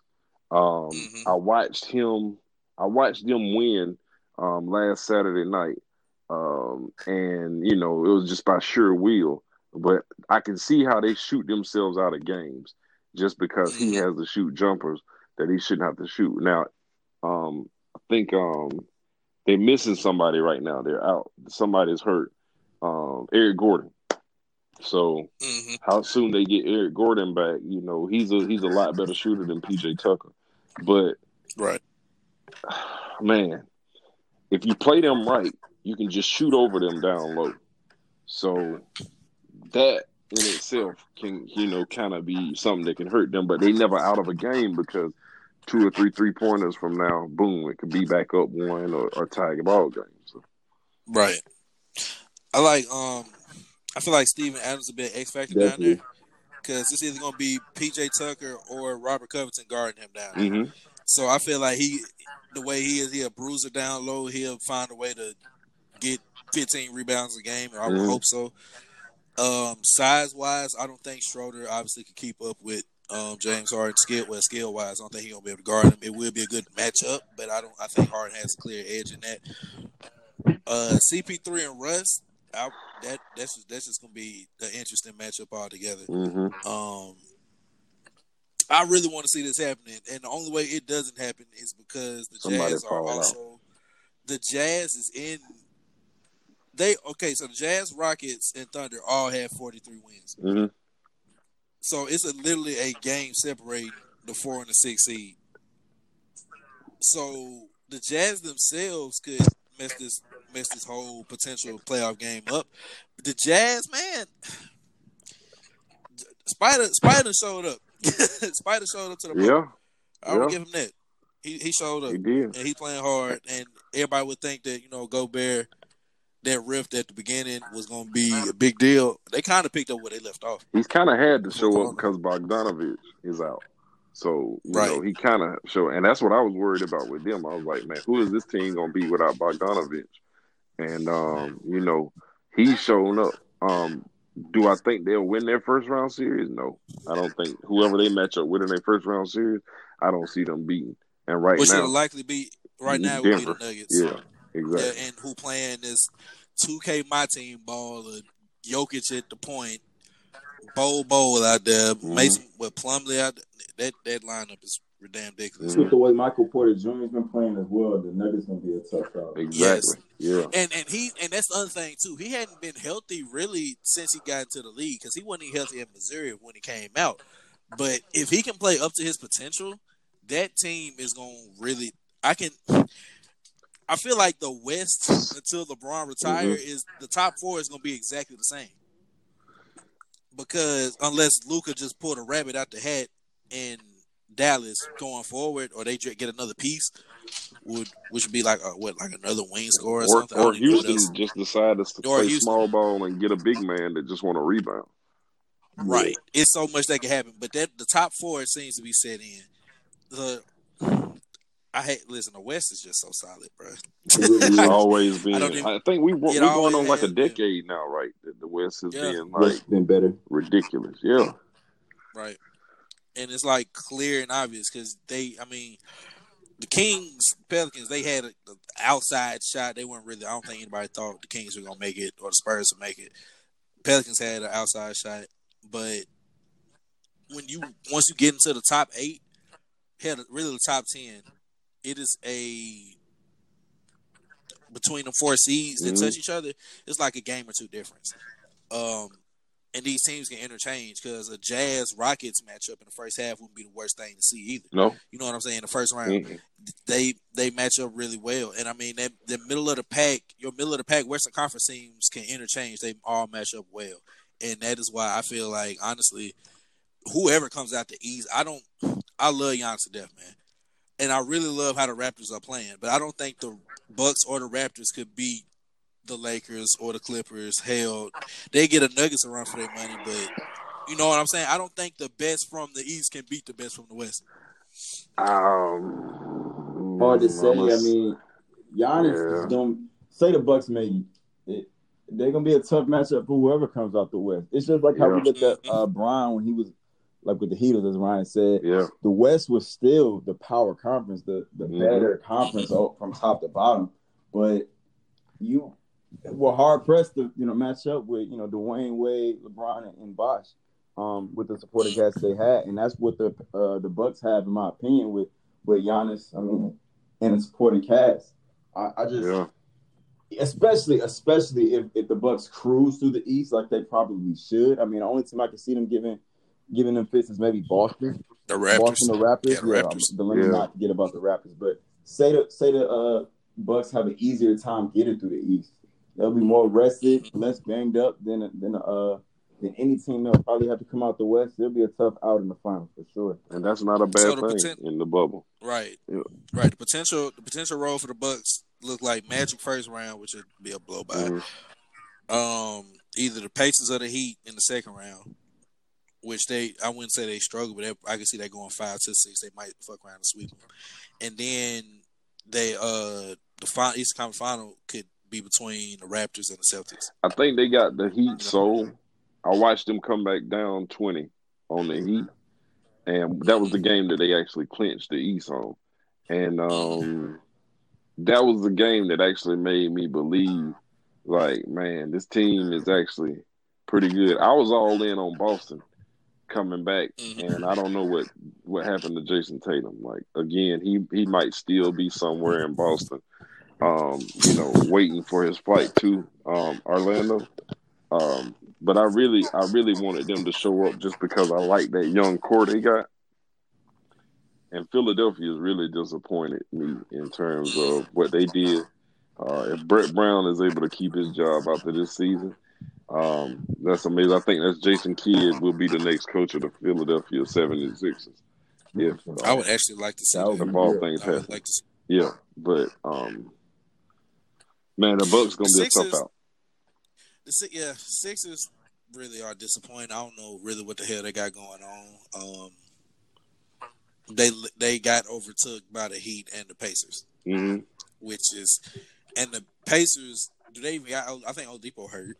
Speaker 2: Um,
Speaker 1: Mhm.
Speaker 2: I watched him. I watched them win um, last Saturday night, um, and you know it was just by sheer will. But I can see how they shoot themselves out of games just because he has to shoot jumpers that he shouldn't have to shoot. Now, um, I think um, they're missing somebody right now. They're out. Somebody's hurt. Um, Eric Gordon. So
Speaker 1: Mhm.
Speaker 2: how soon they get Eric Gordon back, you know, he's a he's a lot better shooter than PJ Tucker. But
Speaker 1: Right. [sighs]
Speaker 2: man, if you play them right, you can just shoot over them down low. So that in itself can, you know, kind of be something that can hurt them, but they never out of a game because two or three three pointers from now, boom, it could be back up one or, or tie a ball game. So
Speaker 1: Right. I like um I feel like Steven Adams a bit X factor down there because it's either gonna be PJ Tucker or Robert Covington guarding him down.
Speaker 2: hmm
Speaker 1: So I feel like he, the way he is, he'll bruise it down low. He'll find a way to get 15 rebounds a game. I would
Speaker 2: Mhm.
Speaker 1: hope so. Um, size wise, I don't think Schroeder obviously can keep up with um, James Harden. Skill, well, skill wise, I don't think he's gonna be able to guard him. It will be a good matchup, but I don't. I think Harden has a clear edge in that. Uh, CP3 and Russ, I, that that's just, that's just gonna be an interesting matchup altogether.
Speaker 2: hmm
Speaker 1: Um, I really want to see this happening, and the only way it doesn't happen is because the
Speaker 2: Somebody
Speaker 1: Jazz are
Speaker 2: fall out.
Speaker 1: also the Jazz is in. They okay, so the Jazz, Rockets, and Thunder all have forty three wins.
Speaker 2: hmm
Speaker 1: So it's a, literally a game separating the four and the six seed. So the Jazz themselves could mess this mess this whole potential playoff game up. But the Jazz, man, [sighs] Spider Spider showed up. [laughs] Spider showed up to the.
Speaker 2: Yeah,
Speaker 1: I would
Speaker 2: yeah.
Speaker 1: give him that. He he showed up
Speaker 2: he did.
Speaker 1: and he playing hard, and everybody would think that you know Gobert, that rift at the beginning was going to be a big deal. They kind of picked up where they left off.
Speaker 2: He's kind of had to show up because Bogdanovich is out. So you
Speaker 1: Right.
Speaker 2: know he kind of show, and that's what I was worried about with them. I was like, man, who is this team gonna be without Bogdanovich? And um, you know, he's showing up. Um, do I think they'll win their first round series? No, I don't think. Whoever they match up with in their first round series, I don't see them beating. And right
Speaker 1: Which
Speaker 2: now,
Speaker 1: it'll likely be right now would be the Nuggets.
Speaker 2: yeah, exactly.
Speaker 1: Yeah, and who playing this 2K my team ball of Jokic at the point, Bol Bol out there,
Speaker 2: Mhm.
Speaker 1: Mason with Plumlee out there. That that lineup is damn ridiculous.
Speaker 3: With the way Michael Porter Jr. has been playing as well, the Nuggets gonna be a tough out.
Speaker 2: Exactly. Yeah.
Speaker 1: And and he and that's the other thing too. He hadn't been healthy really since he got into the league because he wasn't even healthy in Missouri when he came out. But if he can play up to his potential, that team is going to really. I can. I feel like the West until LeBron retire mm-hmm. is the top four is going to be exactly the same. Because unless Luka just pulled a rabbit out the hat in Dallas going forward, or they get another piece, would which would be like a, what like another wing score or,
Speaker 2: Or,
Speaker 1: something.
Speaker 2: Or
Speaker 1: don't even know what
Speaker 2: Houston just decided to
Speaker 1: Or
Speaker 2: play
Speaker 1: Houston.
Speaker 2: small ball and get a big man that just want to rebound.
Speaker 1: Right. It's so much that can happen. But that the top four seems to be set in. The I hate listen, the West is just so solid, bro.
Speaker 2: It's [laughs] always been.
Speaker 1: I
Speaker 2: I, think we we're going
Speaker 1: always
Speaker 2: on like a
Speaker 1: has been.
Speaker 2: decade now, right? That the West has
Speaker 1: Yeah.
Speaker 2: been
Speaker 3: West
Speaker 2: like
Speaker 3: been better.
Speaker 2: ridiculous. Yeah,
Speaker 1: Right. And it's like clear and obvious because they I mean the Kings, Pelicans, they had an outside shot. They weren't really. I don't think anybody thought the Kings were gonna make it or the Spurs would make it. Pelicans had an outside shot, but when you once you get into the top eight, hell, really the top ten, it is a between the four seeds that
Speaker 2: Mhm.
Speaker 1: touch each other. It's like a game or two difference. Um, and these teams can interchange because a Jazz Rockets matchup in the first half wouldn't be the worst thing to see either.
Speaker 2: no,
Speaker 1: You know what I'm saying? The first round,
Speaker 2: Mm-mm.
Speaker 1: they they match up really well, and I mean that the middle of the pack, your middle of the pack Western Conference teams can interchange. They all match up well, and that is why I feel like honestly, whoever comes out the East, I don't, I love Giannis to death, man, and I really love how the Raptors are playing, but I don't think the Bucks or the Raptors could beat the Lakers or the Clippers. Hell, they get a Nuggets a run for their money, but you know what I'm saying. I don't think the best from the East can beat the best from the West.
Speaker 2: um,
Speaker 3: Hard to say.
Speaker 2: I'm a-
Speaker 3: I mean, Giannis
Speaker 2: Yeah.
Speaker 3: is going say the Bucks made it. They're gonna be a tough matchup for whoever comes out the West. It's just like how we
Speaker 2: Yeah.
Speaker 3: looked at uh, Brian when he was like with the Heatles, as Ryan said.
Speaker 2: yeah,
Speaker 3: The West was still the power conference, the the
Speaker 2: Mhm.
Speaker 3: better conference from top to bottom. But you were hard pressed to you know match up with you know Dwyane Wade, LeBron, and, and Bosh um, with the supporting cast they had, and that's what the uh, the Bucks have, in my opinion, with with Giannis. I mean, and the supporting cast. I, I just
Speaker 2: yeah.
Speaker 3: especially especially if, if the Bucks cruise through the East like they probably should. I mean, the only team I can see them giving giving them fits is maybe Boston.
Speaker 1: The Raptors.
Speaker 3: Boston, the Raptors.
Speaker 1: Yeah, the Raptors.
Speaker 3: um, the let me
Speaker 2: Yeah.
Speaker 3: not forget about the Raptors. But say the say the uh, Bucks have an easier time getting through the East. They'll be more rested, less banged up than than uh than any team that'll probably have to come out the West. It'll be a tough out in the final for sure.
Speaker 2: and that's not a bad
Speaker 1: So
Speaker 2: thing
Speaker 1: potent-
Speaker 2: in the bubble.
Speaker 1: Right.
Speaker 2: Yeah.
Speaker 1: Right. The potential the potential role for the Bucks look like Magic first round, which would be a blow by.
Speaker 2: Mhm.
Speaker 1: Um, either the Pacers or the Heat in the second round, which they I wouldn't say they struggle, but they, I can see they going five to six. They might fuck around and sweep them, and then they uh the final East Conference final could be between the Raptors and the Celtics.
Speaker 2: I think they got the Heat so I watched them come back down twenty on the Heat, and that was the game that they actually clinched the East on, and um, that was the game that actually made me believe, like, man, this team is actually pretty good. I was all in on Boston coming back,
Speaker 1: Mhm.
Speaker 2: and I don't know what what happened to Jayson Tatum. Like again, he he might still be somewhere in Boston, um, you know, waiting for his flight to um, Orlando. Um, but I really, I really wanted them to show up just because I like that young core they got. And Philadelphia has really disappointed me in terms of what they did. Uh, if Brett Brown is able to keep his job after this season, um, That's amazing. I think that's Jason Kidd will be the next coach of the Philadelphia 76ers. If uh,
Speaker 1: I would actually like to see
Speaker 3: That
Speaker 2: if all things
Speaker 1: I
Speaker 2: happen.
Speaker 1: like to.
Speaker 2: Yeah, but um, man, the Bucks gonna be a tough out.
Speaker 1: The Si- yeah, Sixers really are disappointing. I don't know really what the hell they got going on. Um, they they got overtook by the Heat and the Pacers,
Speaker 2: hmm
Speaker 1: which is and the Pacers. Do they even got? I think Oladipo hurt,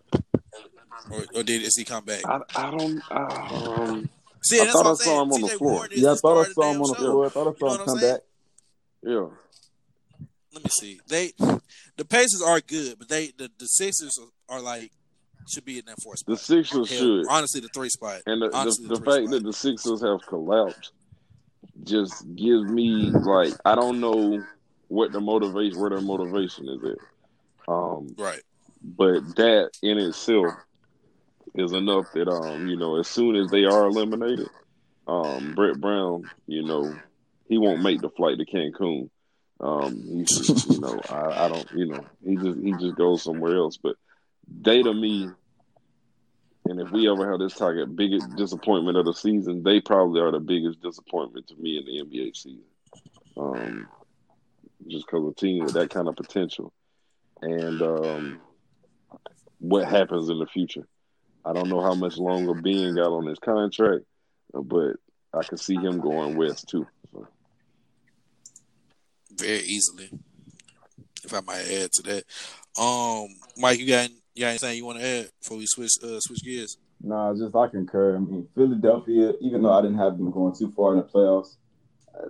Speaker 1: or, or did is he come back?
Speaker 2: I, I don't. Um,
Speaker 1: See,
Speaker 2: I thought I saw
Speaker 1: saying.
Speaker 2: him on the floor.
Speaker 3: Yeah, I thought I saw him on the floor. I thought I saw him come
Speaker 1: saying?
Speaker 3: back.
Speaker 2: yeah,
Speaker 1: Let me see. They the Pacers are good, but they the, the Sixers are, are like should be in that fourth
Speaker 2: the
Speaker 1: spot.
Speaker 2: Sixers
Speaker 1: Hell,
Speaker 2: should.
Speaker 1: honestly, the three spot.
Speaker 2: And the,
Speaker 1: Honestly,
Speaker 2: the,
Speaker 1: the
Speaker 2: the fact
Speaker 1: spot.
Speaker 2: that the Sixers have collapsed just gives me like I don't know what the motivation where their motivation is at. Um,
Speaker 1: Right.
Speaker 2: but that in itself is enough that um, you know, as soon as they are eliminated, um, Brett Brown, you know, he won't make the flight to Cancun. Um, you know, I, I don't, you know, he just he just goes somewhere else. But they to me, and if we ever have this target biggest disappointment of the season, they probably are the biggest disappointment to me in the NBA season. Um, just because a team with that kind of potential, and um, what happens in the future. I don't know how much longer Ben got on his contract, but I can see him going west too.
Speaker 1: Very easily. If I might add to that, um, Mike, you got you got anything you want to add before we switch uh, switch gears?
Speaker 3: No, just I concur. I mean, Philadelphia, even though I didn't have them going too far in the playoffs, uh,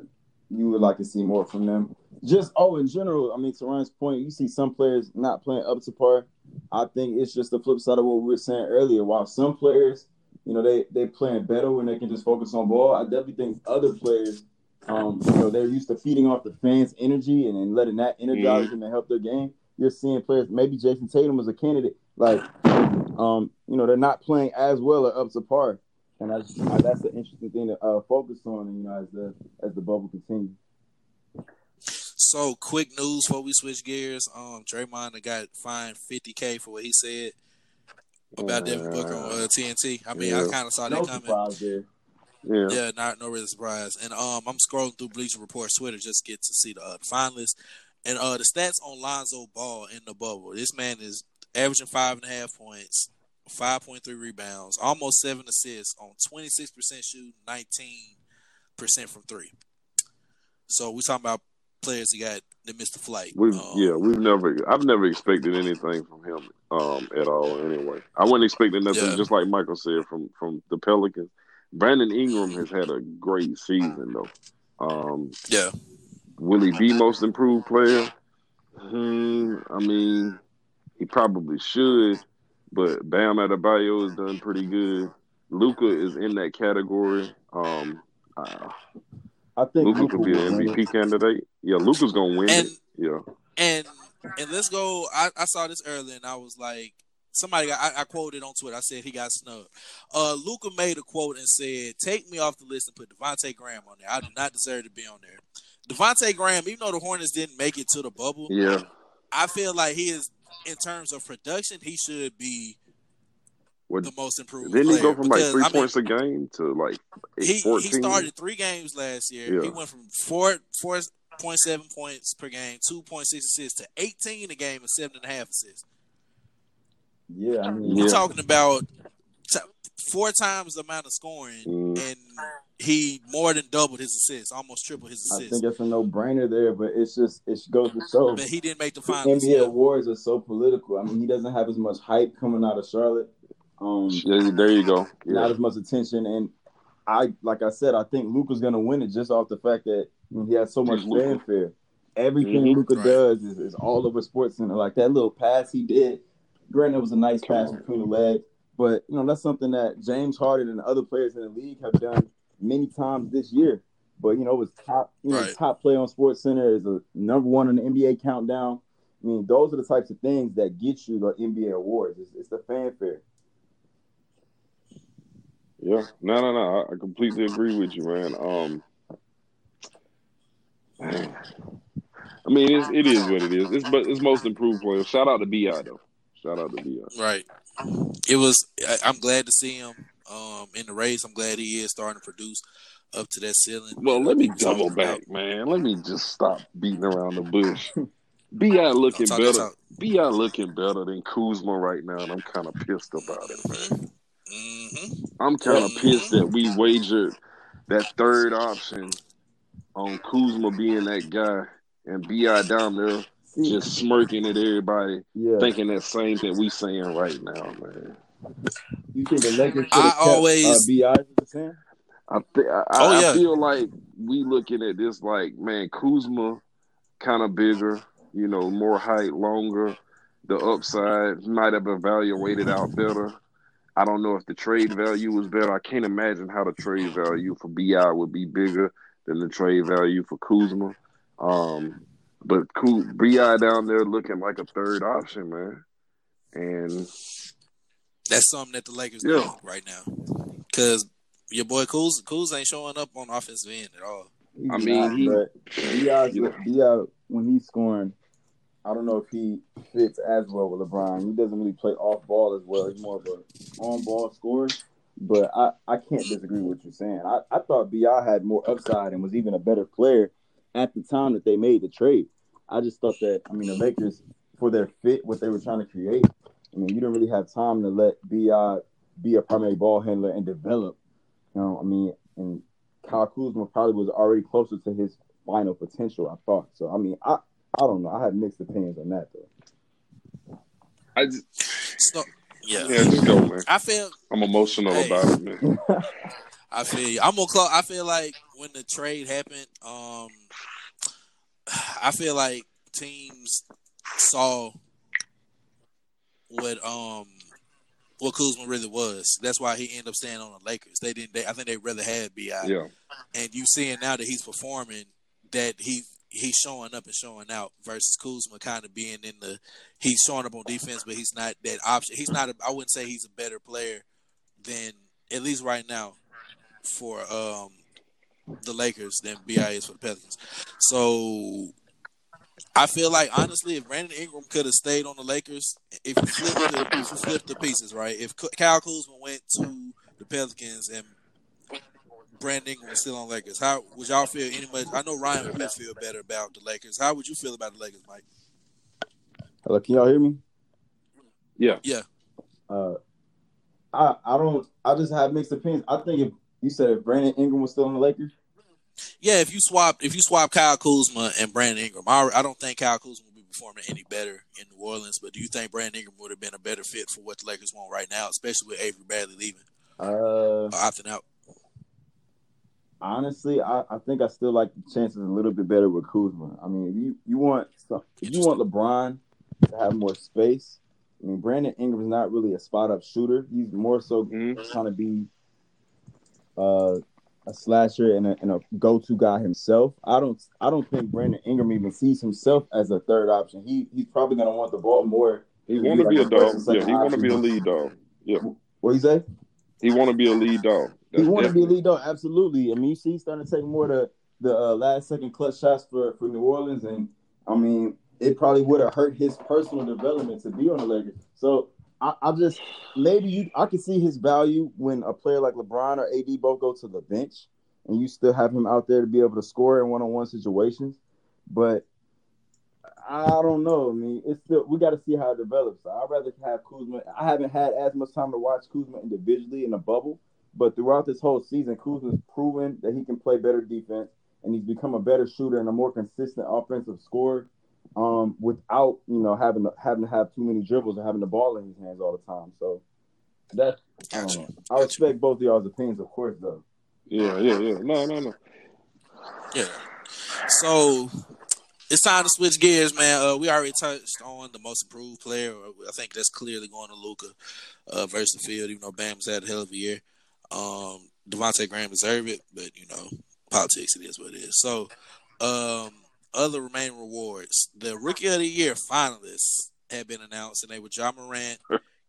Speaker 3: you would like to see more from them. Just oh, in general, I mean, to Ryan's point, you see some players not playing up to par. I think it's just the flip side of what we were saying earlier. While some players, you know, they they playing better when they can just focus on ball. I definitely think other players, um, you know, they're used to feeding off the fans' energy and, and letting that energize them and help their game. You're seeing players, maybe Jayson Tatum was a candidate, like um, you know, they're not playing as well or up to par, and that's that's an interesting thing to uh, focus on, you know, as the as the bubble continues.
Speaker 1: So, quick news before we switch gears. Um, Draymond got fined 50k for what he said about Devin Booker on uh, TNT. I mean, I kind of saw
Speaker 3: No
Speaker 1: that coming.
Speaker 2: Yeah.
Speaker 1: Yeah, not no real surprise. And um, I'm scrolling through Bleacher Report's Twitter just get to see the, uh, the finalists and uh the stats on Lonzo Ball in the bubble. This man is averaging five and a half points, five point three rebounds, almost seven assists on twenty six percent shooting, nineteen percent from three. So we talking about players that got that missed the flight.
Speaker 2: We've
Speaker 1: Um,
Speaker 2: yeah, we've never I've never expected anything from him um at all anyway. I wasn't expecting nothing
Speaker 1: Yeah.
Speaker 2: just like Michael said from from the Pelicans. Brandon Ingram has had a great season though. Um
Speaker 1: yeah.
Speaker 2: will he be most improved player? Hmm, I mean, he probably should, but Bam Adebayo has done pretty good. Luka is in that category. Um, uh,
Speaker 3: I think Luka
Speaker 2: could be
Speaker 3: will
Speaker 2: an
Speaker 3: win it.
Speaker 2: MVP candidate. Yeah, Luka's gonna win
Speaker 1: And-
Speaker 2: it. Yeah.
Speaker 1: And and let's go. I, I saw this earlier, and I was like, somebody got. I, I quoted on Twitter. I said he got snubbed. Uh, Luka made a quote and said, "Take me off the list and put Devonte' Graham on there. I do not deserve to be on there." Devonte' Graham, even though the Hornets didn't make it to the bubble,
Speaker 2: Yeah.
Speaker 1: I feel like he is, in terms of production, he should be
Speaker 2: What
Speaker 1: the most improved.
Speaker 2: didn't he go from like three
Speaker 1: I mean,
Speaker 2: points a game to like
Speaker 1: he,
Speaker 2: fourteen?
Speaker 1: he started three games last year. He went from four four point seven points per game, two point six assists to eighteen a game and seven and a half assists.
Speaker 3: Yeah, I mean,
Speaker 1: We're
Speaker 2: Yeah.
Speaker 1: talking about t- four times the amount of scoring,
Speaker 2: Mm.
Speaker 1: and he more than doubled his assists, almost tripled his assists.
Speaker 3: I think it's a no brainer there, but it's just it goes to show.
Speaker 1: But he didn't make the
Speaker 3: The
Speaker 1: finals.
Speaker 3: NBA
Speaker 1: Yeah.
Speaker 3: awards are so political. I mean, he doesn't have as much hype coming out of Charlotte. Um,
Speaker 2: Yeah, there you go.
Speaker 3: not as much attention. And I, like I said, I think Luka's gonna win it just off the fact that he has so much
Speaker 2: He's Luka.
Speaker 3: fanfare. Everything
Speaker 2: Mhm.
Speaker 3: Luka
Speaker 1: Right.
Speaker 3: does is, is all over Sports Center. Like that little pass he did. Granted, it was a nice pass between the legs, but you know that's something that James Harden and other players in the league have done many times this year. But you know, it was top, you know,
Speaker 1: Right.
Speaker 3: top play on Sports Center is a number one in the NBA countdown. I mean, those are the types of things that get you the NBA awards. It's, it's the fanfare.
Speaker 2: Yeah. No, no, no. I, I completely agree with you, man. Um [sighs] I mean, it's, it is what it is. It's but it's most improved player. Shout out to Bi though. Shout out to Bi.
Speaker 1: Right. it was. I, I'm glad to see him um, in the race. I'm glad he is starting to produce up to that ceiling.
Speaker 2: Well, let me double
Speaker 1: about-
Speaker 2: back, man. Let me just stop beating around the bush. [laughs] Bi looking
Speaker 1: Talk-
Speaker 2: better. Bi looking better than Kuzma right now, and I'm kind of pissed about it, man.
Speaker 1: Mhm.
Speaker 2: I'm kind of
Speaker 1: Mhm.
Speaker 2: pissed that we wagered that third option on Kuzma being that guy and Bi down there just [laughs] smirking at everybody,
Speaker 3: yeah.
Speaker 2: thinking that same thing we saying right now, man.
Speaker 3: You think the Lakers should
Speaker 1: I
Speaker 3: kept
Speaker 1: always-
Speaker 3: uh, Bi as a fan?
Speaker 2: I, th- I,
Speaker 1: Oh,
Speaker 2: I,
Speaker 1: yeah.
Speaker 2: I feel like we looking at this like, man, Kuzma kind of bigger, you know, more height, longer. The upside might have evaluated out better. I don't know if the trade value was better. I can't imagine how the trade value for Bi would be bigger than the trade value for Kuzma. Um, but Ku- Bi down there looking like a third option, man. And
Speaker 1: That's something that the Lakers
Speaker 2: Yeah.
Speaker 1: need right now. Because your boy Kuz, Kuz ain't showing up on the offensive end at all.
Speaker 3: He's
Speaker 2: I mean, he-
Speaker 3: but Bi's, Bi, when he's scoring, I don't know if he fits as well with LeBron. He doesn't really play off ball as well. He's more of a on ball scorer. But I, I can't disagree with what you're saying. I, I thought Bi had more upside and was even a better player at the time that they made the trade. I just thought that I mean the Lakers for their fit, what they were trying to create. I mean, you don't really have time to let Bi be a primary ball handler and develop. You know, I mean, and Kyle Kuzma probably was already closer to his final potential. I thought so. I mean, I I don't know. I had mixed opinions on that though.
Speaker 2: I just,
Speaker 1: So, yeah.
Speaker 2: yeah, just go, man.
Speaker 1: I feel
Speaker 2: I'm emotional
Speaker 1: Hey.
Speaker 2: about it, man.
Speaker 1: I feel you. I'm gonna close. I feel like when the trade happened, um, I feel like teams saw what um what Kuzma really was. That's why he ended up staying on the Lakers. They didn't. They, I think they rather had Bi.
Speaker 2: Yeah.
Speaker 1: And you seeing now that he's performing, that he he's showing up and showing out versus Kuzma kind of being in the he's showing up on defense, but he's not that option. He's not. A, I wouldn't say he's a better player than at least right now for um the Lakers than Bi is for the Pelicans. So I feel like honestly, if Brandon Ingram could have stayed on the Lakers, if you flip the if you flip the pieces, right? If K- Kyle Kuzma went to the Pelicans and Brandon Ingram was still on Lakers, how would y'all feel? Any much? I know Ryan would feel better about the Lakers. How would you feel about the Lakers, Mike?
Speaker 3: Hello, can y'all hear me?
Speaker 2: Yeah.
Speaker 1: Yeah.
Speaker 3: Uh, I I don't. I just have mixed opinions. I think if you said if Brandon Ingram was still in the Lakers,
Speaker 1: Yeah, if you swap if you swap Kyle Kuzma and Brandon Ingram, I, I don't think Kyle Kuzma would be performing any better in New Orleans. But do you think Brandon Ingram would have been a better fit for what the Lakers want right now, especially with Avery Bradley leaving
Speaker 3: uh,
Speaker 1: or opting out?
Speaker 3: honestly, I, I think I still like the chances a little bit better with Kuzma. I mean, if you you want if you want LeBron to have more space, I mean, Brandon Ingram's not really a spot up shooter. He's more so
Speaker 2: Mhm.
Speaker 3: trying to be uh, a slasher and a, and a go to guy himself. I don't I don't think Brandon Ingram even sees himself as a third option. He he's probably gonna want the ball more.
Speaker 2: He want to be a dog. Yeah, he want to be a lead dog. Yeah,
Speaker 3: What you say?
Speaker 2: he want to be a lead dog.
Speaker 3: He
Speaker 2: That's
Speaker 3: want to be a lead dog, absolutely. I mean, you see, he's starting to take more the the uh, last second clutch shots for for New Orleans, and I mean, it probably would have hurt his personal development to be on the Lakers. So I, I just maybe you I can see his value when a player like LeBron or AD both go to the bench, and you still have him out there to be able to score in one on one situations, but. I don't know. I mean, it's still we got to see how it develops. I'd rather have Kuzma. I haven't had as much time to watch Kuzma individually in the bubble, but throughout this whole season, Kuzma's proven that he can play better defense, and he's become a better shooter and a more consistent offensive scorer, um, without you know having to having to have too many dribbles and having the ball in his hands all the time. So that's I don't
Speaker 1: Gotcha.
Speaker 3: know. I respect both of y'all's opinions, of course, though.
Speaker 2: Yeah, yeah, yeah. No, no, no.
Speaker 1: Yeah. So it's time to switch gears, man. Uh, we already touched on the most improved player. I think that's clearly going to Luka uh, versus the field, even though Bam's had a hell of a year. Um, Devonte' Graham deserved it, but you know, politics it is what it is. So, um, other remaining rewards: the Rookie of the Year finalists have been announced, and they were Ja Morant,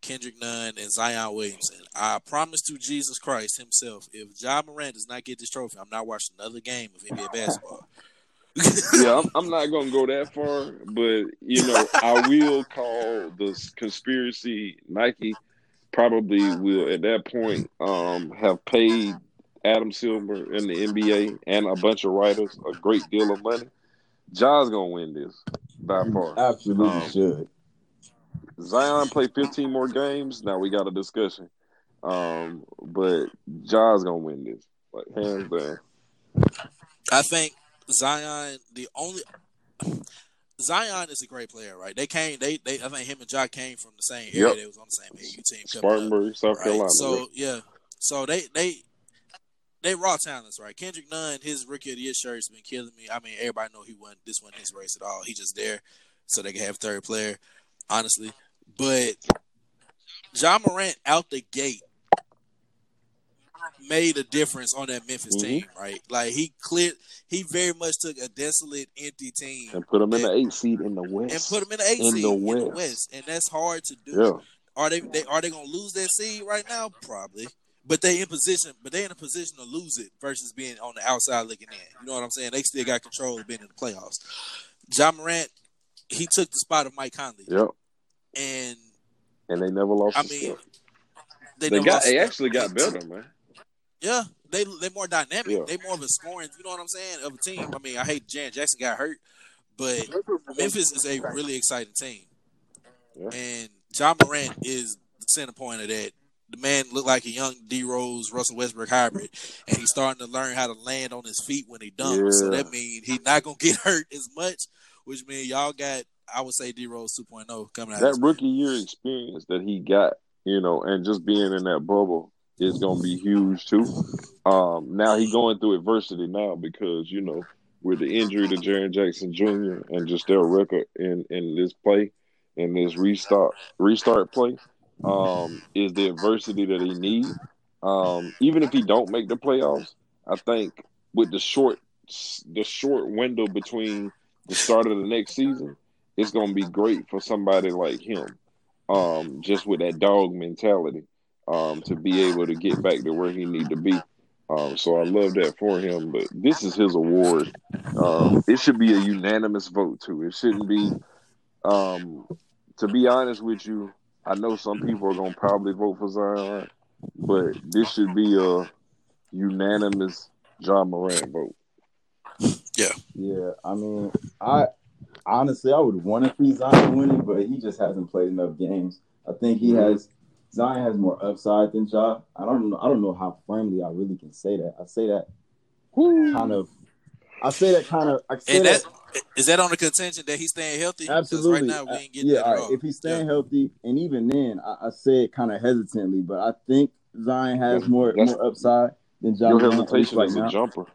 Speaker 1: Kendrick Nunn, and Zion Williamson. I promise to Jesus Christ Himself, if Ja Morant does not get this trophy, I'm not watching another game of NBA basketball. [laughs]
Speaker 2: Yeah, I'm, I'm not gonna go that far, but you know, I will call the conspiracy Nike probably will at that point um, have paid Adam Silver in the NBA and a bunch of writers a great deal of money. Ja's gonna win this by far.
Speaker 3: Absolutely
Speaker 2: Um,
Speaker 3: should.
Speaker 2: Zion play 15 more games. Now we got a discussion. Um, but Ja's gonna win this, like hands [laughs] down.
Speaker 1: I think Zion, the only Zion is a great player, right? They came, they, they, I think him and Jock came from the same area.
Speaker 2: Yep.
Speaker 1: They was on the same AU team. coming up.
Speaker 2: Spartanburg, South
Speaker 1: right?
Speaker 2: Carolina.
Speaker 1: So yeah, so they they they raw talents, right? Kendrick Nunn, his rookie of the year shirt has been killing me. I mean, everybody know he won this one his race at all. He just there so they can have third player, honestly. But Ja Morant out the gate made a difference on that Memphis
Speaker 2: Mhm.
Speaker 1: team, right? Like he cleared, he very much took a desolate, empty team
Speaker 2: and put them in the eight seed in the West.
Speaker 1: and put them in the eight
Speaker 2: In
Speaker 1: seed
Speaker 2: the
Speaker 1: in the
Speaker 2: West.
Speaker 1: West, and that's hard to do.
Speaker 2: yeah,
Speaker 1: Are they, they are they gonna lose that seed right now? Probably. But they in position, but they in a position to lose it versus being on the outside looking in. You know what I'm saying? They still got control of being in the playoffs. Ja Morant, he took the spot of Mike Conley,
Speaker 2: yep.
Speaker 1: and
Speaker 2: And they never lost.
Speaker 1: I
Speaker 2: a
Speaker 1: mean,
Speaker 2: step.
Speaker 1: they,
Speaker 2: they got. They actually got better, man.
Speaker 1: Yeah, they they more dynamic.
Speaker 2: Yeah.
Speaker 1: They more of a scoring. You know what I'm saying? Of a team. I mean, I hate Jaren Jackson got hurt, but Memphis is a really exciting team.
Speaker 2: Yeah.
Speaker 1: And Ja Morant is the center point of that. The man looked like a young D Rose, Russell Westbrook hybrid, and he's starting to learn how to land on his feet when he dunks. So that means he's not gonna [laughs] get hurt as much, which means y'all got I would say D Rose 2.0 coming out.
Speaker 2: That rookie year experience that he got, you know, and just being in that bubble is going to be huge too. Um, now he going through adversity now because you know with the injury to Jaren Jackson Jr. and just their record in in this play in this restart restart play um, is the adversity that he needs. Um, even if he don't make the playoffs, I think with the short the short window between the start of the next season, it's going to be great for somebody like him. Um, just with that dog mentality, um, to be able to get back to where he need to be. Um, so I love that for him. But this is his award. Um, it should be a unanimous vote too. It shouldn't be. Um, to be honest with you, I know some mm. people are gonna probably vote for Zion, but this should be a unanimous Ja Morant vote.
Speaker 3: Yeah, Yeah. I mean, I honestly I would want to see Zion winning, but he just hasn't played enough games. I think he has Zion has more upside than Ja. I don't know. I don't know how firmly I really can say that. I say that kind of. I say that kind of. I say
Speaker 1: And
Speaker 3: that,
Speaker 1: that is that on the contention that he's staying healthy?
Speaker 3: absolutely.
Speaker 1: Right now we ain't getting
Speaker 3: yeah,
Speaker 1: that
Speaker 3: all right. If he's staying healthy, and even then, I, I say it kind of hesitantly, but I think Zion has more
Speaker 2: that's-
Speaker 3: more upside than Ja.
Speaker 2: Your
Speaker 3: Morant, at least
Speaker 2: hesitation
Speaker 3: right
Speaker 2: is
Speaker 3: now.
Speaker 2: a jumper.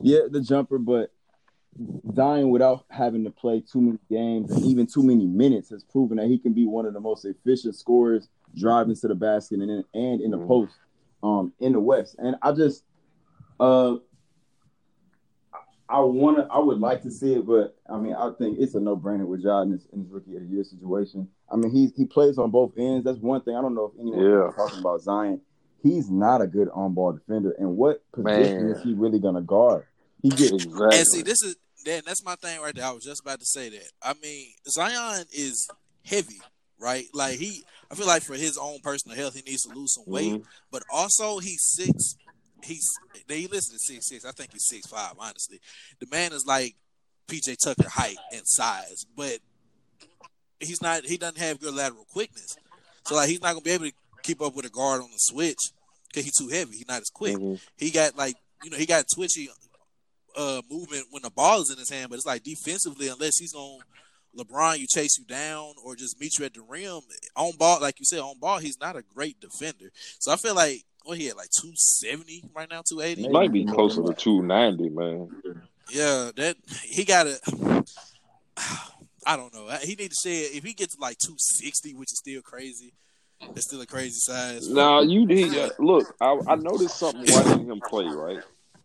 Speaker 3: Yeah, the jumper, but Zion without having to play too many games and even too many minutes has proven that he can be one of the most efficient scorers driving to the basket and in, and in the
Speaker 2: Mhm.
Speaker 3: post um in the West. And I just uh I want to I would like to see it, but I mean I think it's a no brainer with Ja in his, in his rookie of the year situation. I mean he he plays on both ends. That's one thing. I don't know if anyone
Speaker 2: Yeah.
Speaker 3: is talking about Zion. He's not a good on ball defender. And what position
Speaker 2: Man.
Speaker 3: is he really gonna guard? He gets
Speaker 2: Exactly.
Speaker 1: And see, this is then that's my thing right there. I was just about to say that. I mean, Zion is heavy, right? Like he, I feel like for his own personal health, he needs to lose some weight.
Speaker 2: Mhm.
Speaker 1: But also, he's six. He's they listed at six six. I think he's six five. Honestly, the man is like PJ Tucker height and size, but he's not. He doesn't have good lateral quickness. So like he's not gonna be able to keep up with a guard on the switch because he's too heavy. He's not as quick
Speaker 2: Mhm.
Speaker 1: he got like you know he got twitchy uh movement when the ball is in his hand, but it's like defensively unless he's on LeBron, you chase you down or just meet you at the rim on ball, like you said on ball, he's not a great defender. So I feel like what he had like two seventy right now, two eighty.
Speaker 3: Maybe.
Speaker 2: Might be closer to 290, man.
Speaker 1: Yeah, that he got to. [sighs] I don't know. He need to say if he gets like two sixty, which is still crazy. It's still a crazy size.
Speaker 2: Now you need uh, look. I, I noticed something watching him play. Right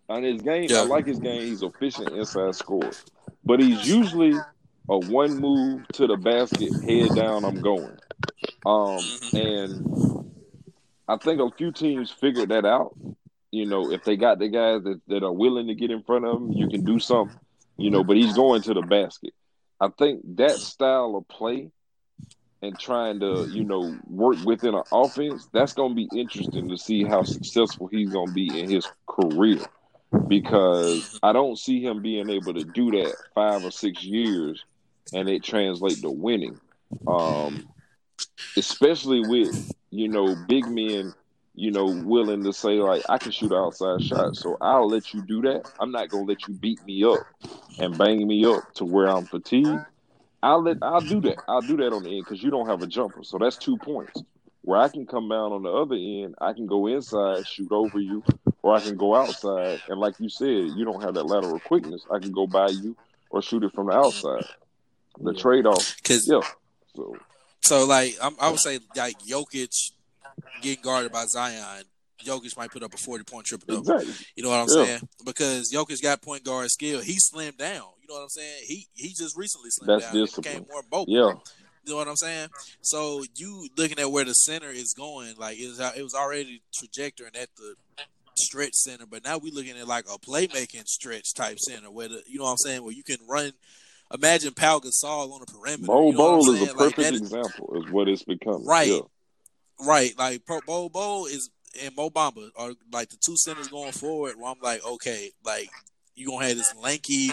Speaker 2: on his game,
Speaker 1: Yeah.
Speaker 2: I like his game. He's efficient inside scorer, but he's usually a one move to the basket, head down. I'm going. Um, and I think a few teams figured that out. You know, if they got the guys that, that are willing to get in front of him, you can do something. You know, but he's going to the basket. I think that style of play and trying to, you know, work within an offense, that's going to be interesting to see how successful he's going to be in his career. Because I don't see him being able to do that five or six years and it translate to winning. Um, especially with, you know, big men, you know, willing to say, like, I can shoot outside shots so I'll let you do that. I'm not going to let you beat me up and bang me up to where I'm fatigued I'll let I'll do that. I'll do that on the end because you don't have a jumper, so that's two points. Where I can come down on the other end, I can go inside, shoot over you, or I can go outside. And like you said, you don't have that lateral quickness. I can go by you or shoot it from the outside. The yeah. trade off,
Speaker 1: because
Speaker 2: yeah. So,
Speaker 1: so like I'm, I would say, like Jokic getting guarded by Zion Jokic might put up a 40 point triple double. Exactly. You know what I'm yeah. saying? Because Jokic got point guard skill. He slimmed down. You know what I'm saying? He he just recently slimmed That's down. Discipline. He became more mobile.
Speaker 2: Yeah.
Speaker 1: You know what I'm saying? So you looking at where the center is going, like it was, it was already trajectory and at the stretch center, but now we looking at like a playmaking stretch type center where the you know what I'm saying, where you can run. Imagine Pau Gasol on the perimeter.
Speaker 2: Bol
Speaker 1: you know
Speaker 2: Bol is a perfect like example of what it's becoming.
Speaker 1: Right.
Speaker 2: Yeah.
Speaker 1: Right. Like Bol Bol is and Mo Bamba are like the two centers going forward. Where I'm like, okay, like you're gonna have this lanky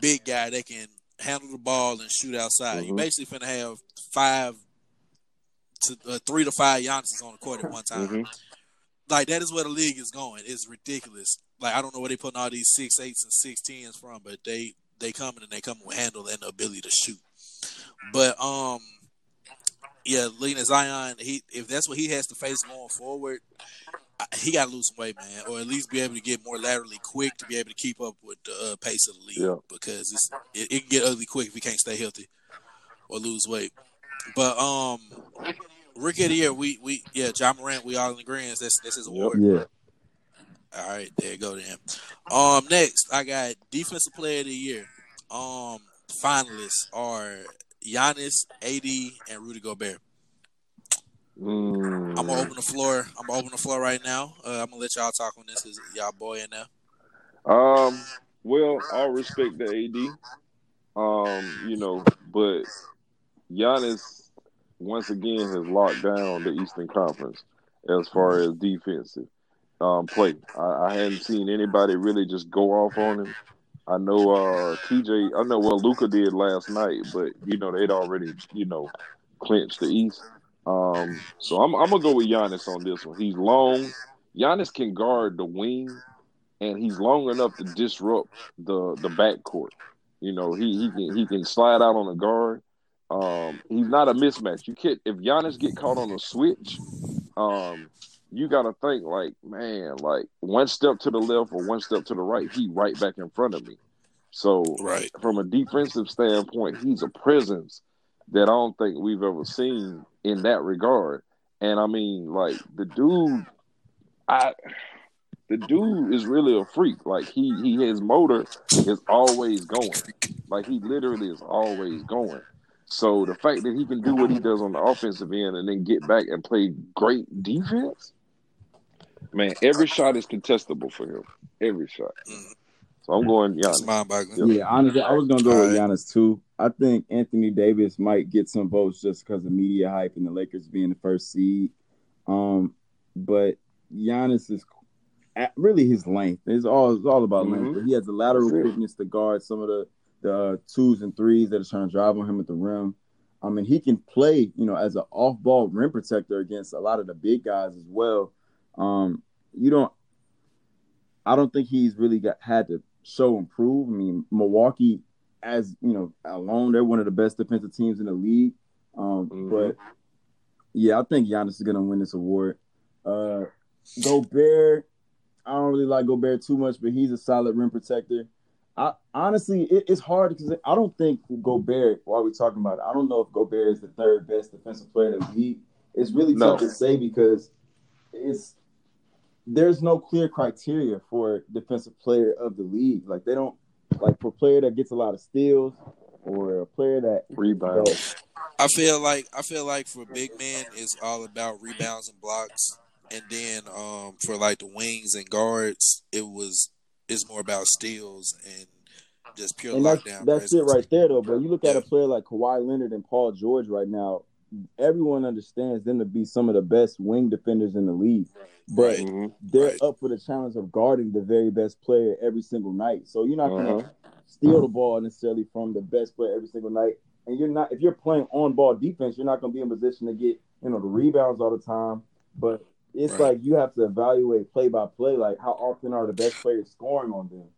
Speaker 1: big guy that can handle the ball and shoot outside. Mm-hmm. You basically finna have five to uh, three to five Giannis on the court at one time. Mm-hmm. Like that is where the league is going. It's ridiculous. Like I don't know where they putting all these six eights and six tens from, but they they coming and they coming with handle and the ability to shoot. But um yeah, Lena Zion, he if that's what he has to face going forward, he got to lose some weight, man, or at least be able to get more laterally quick to be able to keep up with the uh, pace of the league. Yeah. Because it's, it, it, can get ugly quick if he can't stay healthy or lose weight. But um, rookie of the year, we we yeah, Ja Morant, we all in agreement. That's that's his award.
Speaker 3: Yeah.
Speaker 1: All right, there you go then. Um, next I got defensive player of the year. Um, finalists are Giannis, AD, and Rudy Gobert.
Speaker 2: Mm.
Speaker 1: I'm gonna open the floor. I'm gonna open the floor right now. Uh, I'm gonna let y'all talk on this Is y'all boy in there.
Speaker 2: Um. Well, all respect the AD. Um. You know, but Giannis once again has locked down the Eastern Conference as far as defensive um, play. I, I hadn't seen anybody really just go off on him. I know uh, TJ. I know what Luka did last night, but you know they'd already you know clinched the East. Um, so I'm, I'm gonna go with Giannis on this one. He's long. Giannis can guard the wing, and he's long enough to disrupt the the backcourt. You know, he he can he can slide out on a guard. Um, he's not a mismatch. You can't if Giannis get caught on a switch, um, you got to think like, man, like one step to the left or one step to the right, he right back in front of me. So,
Speaker 1: right.
Speaker 2: from a defensive standpoint, he's a presence that I don't think we've ever seen in that regard. And I mean, like the dude, I the dude is really a freak. Like he he his motor is always going. Like he literally is always going. So the fact that he can do what he does on the offensive end and then get back and play great defense, man, every shot is contestable for him. Every shot. So I'm going Giannis.
Speaker 3: Yeah, honestly, I was gonna go with Giannis too. I think Anthony Davis might get some votes just because of media hype and the Lakers being the first seed. Um, but Giannis is really his length. It's all it's all about mm-hmm. length. He has the lateral quickness to guard some of the the uh, twos and threes that are trying to drive on him at the rim. I mean, he can play, you know, as an off-ball rim protector against a lot of the big guys as well. Um, you don't, I don't think he's really got had to show improve. I mean, Milwaukee as you know, alone, they're one of the best defensive teams in the league. Um, mm-hmm. But yeah, I think Giannis is gonna win this award. Uh, Gobert, I don't really like Gobert too much, but he's a solid rim protector. I honestly, it, it's hard because I don't think Gobert. While we're talking about it, I don't know if Gobert is the third best defensive player in the league. It's really no. tough to say because it's there's no clear criteria for defensive player of the league. Like they don't like for a player that gets a lot of steals or a player that
Speaker 2: rebounds.
Speaker 1: I feel like I feel like for big men it's all about rebounds and blocks, and then um, for like the wings and guards, it was it's more about steals and just pure
Speaker 3: and
Speaker 1: lockdown.
Speaker 3: That's, that's it right there, though. But you look at yeah. a player like Kawhi Leonard and Paul George right now. Everyone understands them to be some of the best wing defenders in the league. But
Speaker 1: Right.
Speaker 2: Mhm.
Speaker 3: they're
Speaker 1: Right.
Speaker 3: up for the challenge of guarding the very best player every single night. So you're not
Speaker 2: Uh-huh.
Speaker 3: gonna steal the ball necessarily from the best player every single night. And you're not if you're playing on ball defense, you're not gonna be in position to get, you know, the rebounds all the time. But it's
Speaker 1: Right.
Speaker 3: like you have to evaluate play by play, like how often are the best players scoring on them.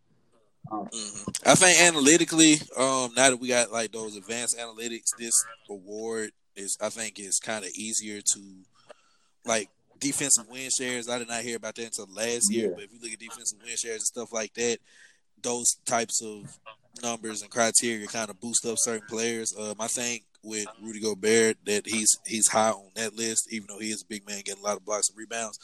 Speaker 1: Mhm. I think analytically, um, now that we got like those advanced analytics, this award is I think it's kind of easier to like defensive win shares. I did not hear about that until last year,
Speaker 3: Yeah.
Speaker 1: but if you look at defensive win shares and stuff like that, those types of numbers and criteria kind of boost up certain players. Um, I think with Rudy Gobert that he's he's high on that list, even though he is a big man getting a lot of blocks and rebounds.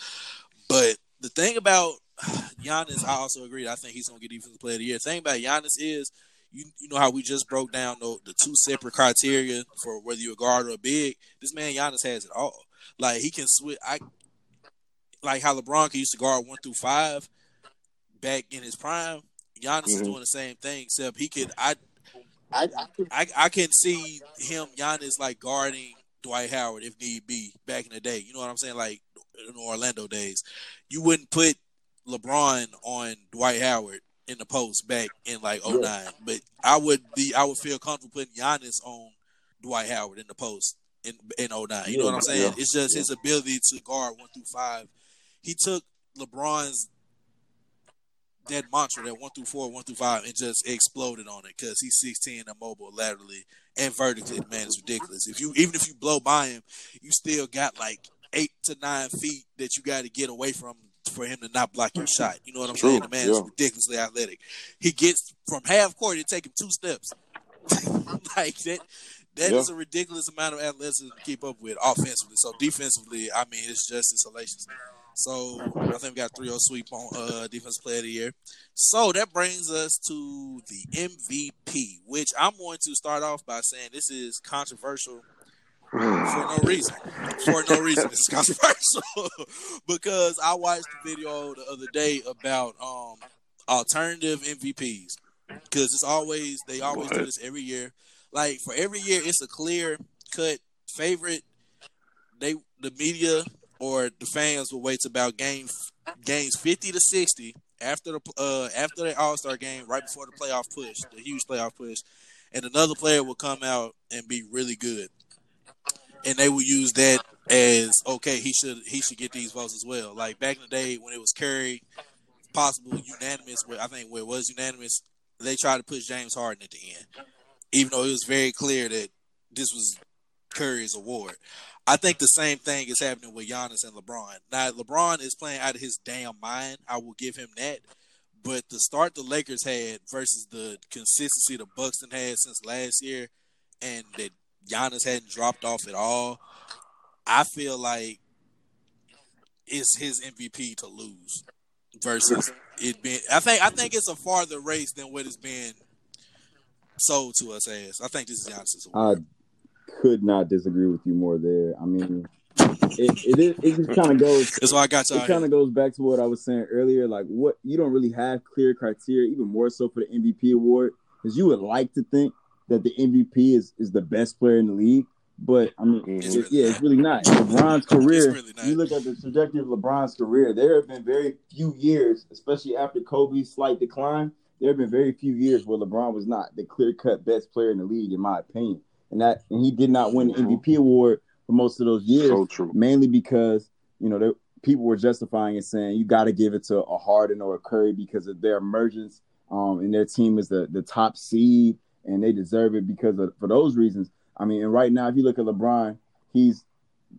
Speaker 1: But the thing about [sighs] Giannis, I also agree. I think he's gonna get defensive player of the year. The thing about Giannis is you you know how we just broke down the, the two separate criteria for whether you're a guard or a big. This man Giannis has it all. Like he can switch. I like how LeBron used to guard one through five back in his prime. Giannis is
Speaker 2: Mhm.
Speaker 1: doing the same thing, except he could. I
Speaker 3: I, I
Speaker 1: I I can see him Giannis like guarding Dwight Howard if need be back in the day. You know what I'm saying? Like in Orlando days, you wouldn't put LeBron on Dwight Howard in the post back in like 09. But I would be I would feel comfortable putting Giannis on Dwight Howard in the post in in 09. You know what I'm saying?
Speaker 3: Yeah.
Speaker 1: It's just
Speaker 3: Yeah.
Speaker 1: his ability to guard one through five. He took LeBron's that mantra, that one through four, one through five, and just exploded on it because he's 16 and mobile laterally and vertically. Man, it's ridiculous. If you even if you blow by him, you still got like eight to nine feet that you got to get away from for him to not block your shot. You know what I'm
Speaker 2: True,
Speaker 1: saying? The man is ridiculously athletic. He gets from half court, it take him two steps. [laughs] like that. That is
Speaker 2: Yeah.
Speaker 1: a ridiculous amount of athleticism to keep up with offensively. So defensively, I mean, it's just as salacious. So I think we got 3-0 sweep on uh, defensive player of the year. So that brings us to the MVP, which I'm going to start off by saying this is controversial for no [sighs] reason. For no reason, is controversial [laughs] because I watched the video the other day about um alternative MVPs because it's always they always do this every year. Like for every year, it's a clear cut favorite. They the media or the fans will wait about game games fifty to sixty after the uh after the All Star game, right before the playoff push, the huge playoff push, and another player will come out and be really good, and they will use that as okay, he should he should get these votes as well. Like back in the day when it was Curry, possible unanimous. Where I think where it was unanimous, they tried to push James Harden at the end, even though it was very clear that this was Curry's award. I think the same thing is happening with Giannis and LeBron. Now LeBron is playing out of his damn mind. I will give him that. But the start the Lakers had versus the consistency the had had since last year, and that Giannis hadn't dropped off at all, I feel like it's his MVP to lose versus it being. I think I think it's a farther race than what it's been sold to us as. I think this is Giannis's
Speaker 3: I could not disagree with you more there. I mean, it it, is, it just kind of goes.
Speaker 1: That's why I got y'all.
Speaker 3: It kind of goes back to what I was saying earlier. Like, what you don't really have clear criteria, even more so for the MVP award, because you would like to think that the MVP is is the best player in the league. But I mean.
Speaker 1: It's
Speaker 3: it-
Speaker 1: really
Speaker 3: yeah, it's really not. LeBron's career.
Speaker 1: really not.
Speaker 3: You look at the trajectory of LeBron's career. There have been very few years, especially after Kobe's slight decline. There have been very few years where LeBron was not the clear cut best player in the league, in my opinion. And that, and he did not win the MVP award for most of those years
Speaker 2: So true.
Speaker 3: mainly because you know there, people were justifying it, saying you got to give it to a Harden or a Curry because of their emergence, um, and their team is the the top seed, and they deserve it because of for those reasons. I mean, and right now, if you look at LeBron, he's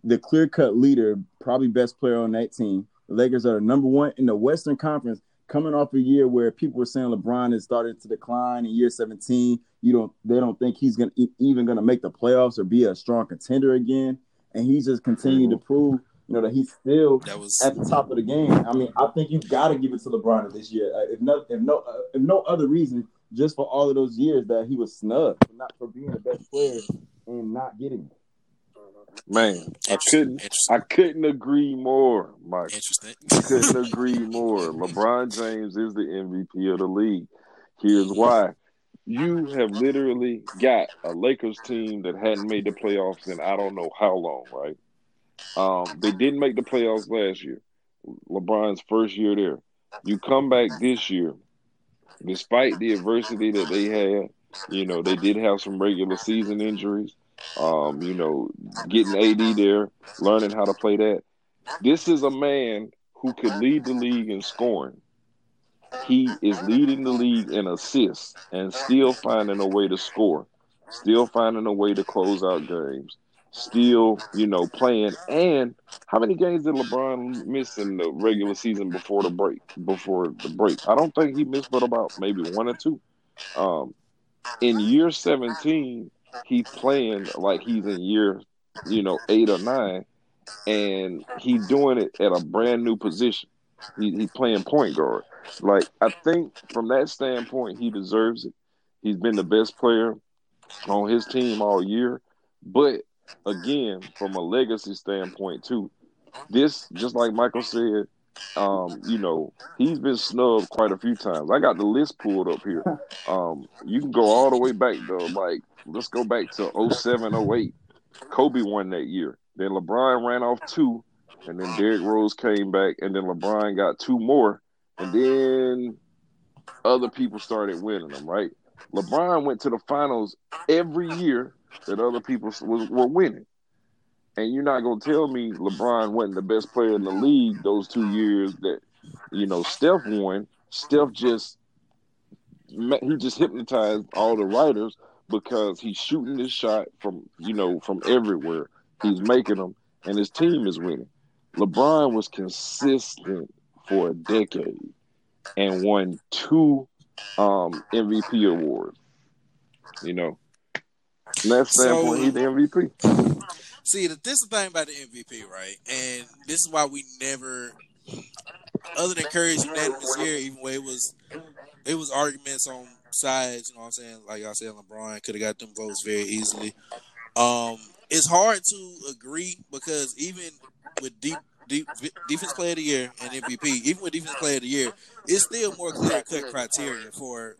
Speaker 3: the clear cut leader, probably best player on that team. The Lakers are the number one in the Western Conference, coming off a year where people were saying LeBron has started to decline in year 17. You don't, they don't think he's gonna even gonna make the playoffs or be a strong contender again. And he's just continued to prove, you know, that he's still
Speaker 1: That was
Speaker 3: at the top of the game. I mean, I think you've got to give it to LeBron this year. Uh, if no, if no, uh, if no other reason, just for all of those years that he was snubbed, for not for being the best player and not getting it.
Speaker 2: Man, I couldn't I couldn't agree more, Mike.
Speaker 1: Interesting.
Speaker 2: couldn't agree more. [laughs] LeBron James is the MVP of the league. Here's why. you have literally got a Lakers team that hadn't made the playoffs in I don't know how long, right? Um, they didn't make the playoffs last year. LeBron's first year there. You come back this year, despite the adversity that they had. You know, they did have some regular season injuries. Um, you know, getting AD there, learning how to play that. This is a man who could lead the league in scoring. He is leading the league in assists and still finding a way to score, still finding a way to close out games, still, you know, playing. And how many games did LeBron miss in the regular season before the break? Before the break, I don't think he missed, but about maybe one or two. Um, in year 17, he's playing like he's in year, you know, eight or nine, and he's doing it at a brand new position. He, he's playing point guard. Like I think from that standpoint, he deserves it. He's been the best player on his team all year. But again, from a legacy standpoint too, this just like Michael said, um, you know, he's been snubbed quite a few times. I got the list pulled up here. Um, you can go all the way back though, like let's go back to 07, 08. Kobe won that year. Then LeBron ran off two, and then Derrick Rose came back, and then LeBron got two more, and then other people started winning them. Right? LeBron went to the finals every year that other people was, were winning. And you're not gonna tell me LeBron wasn't the best player in the league those two years that you know Steph won. Steph just he just hypnotized all the writers because he's shooting his shot from you know from everywhere. He's making them, and his team is winning. LeBron was consistent for a decade and won two um, MVP award. You know, from that standpoint, so, he's the MVP.
Speaker 1: See, this is the thing about the MVP, right? And this is why we never, other than Curry's unanimous year, even though it was, it was arguments on sides. You know what I'm saying? Like I said, LeBron could have got them votes very easily. Um, it's hard to agree because even with deep, deep defense player of the year and MVP, even with defense player of the year, it's still more clear cut criteria for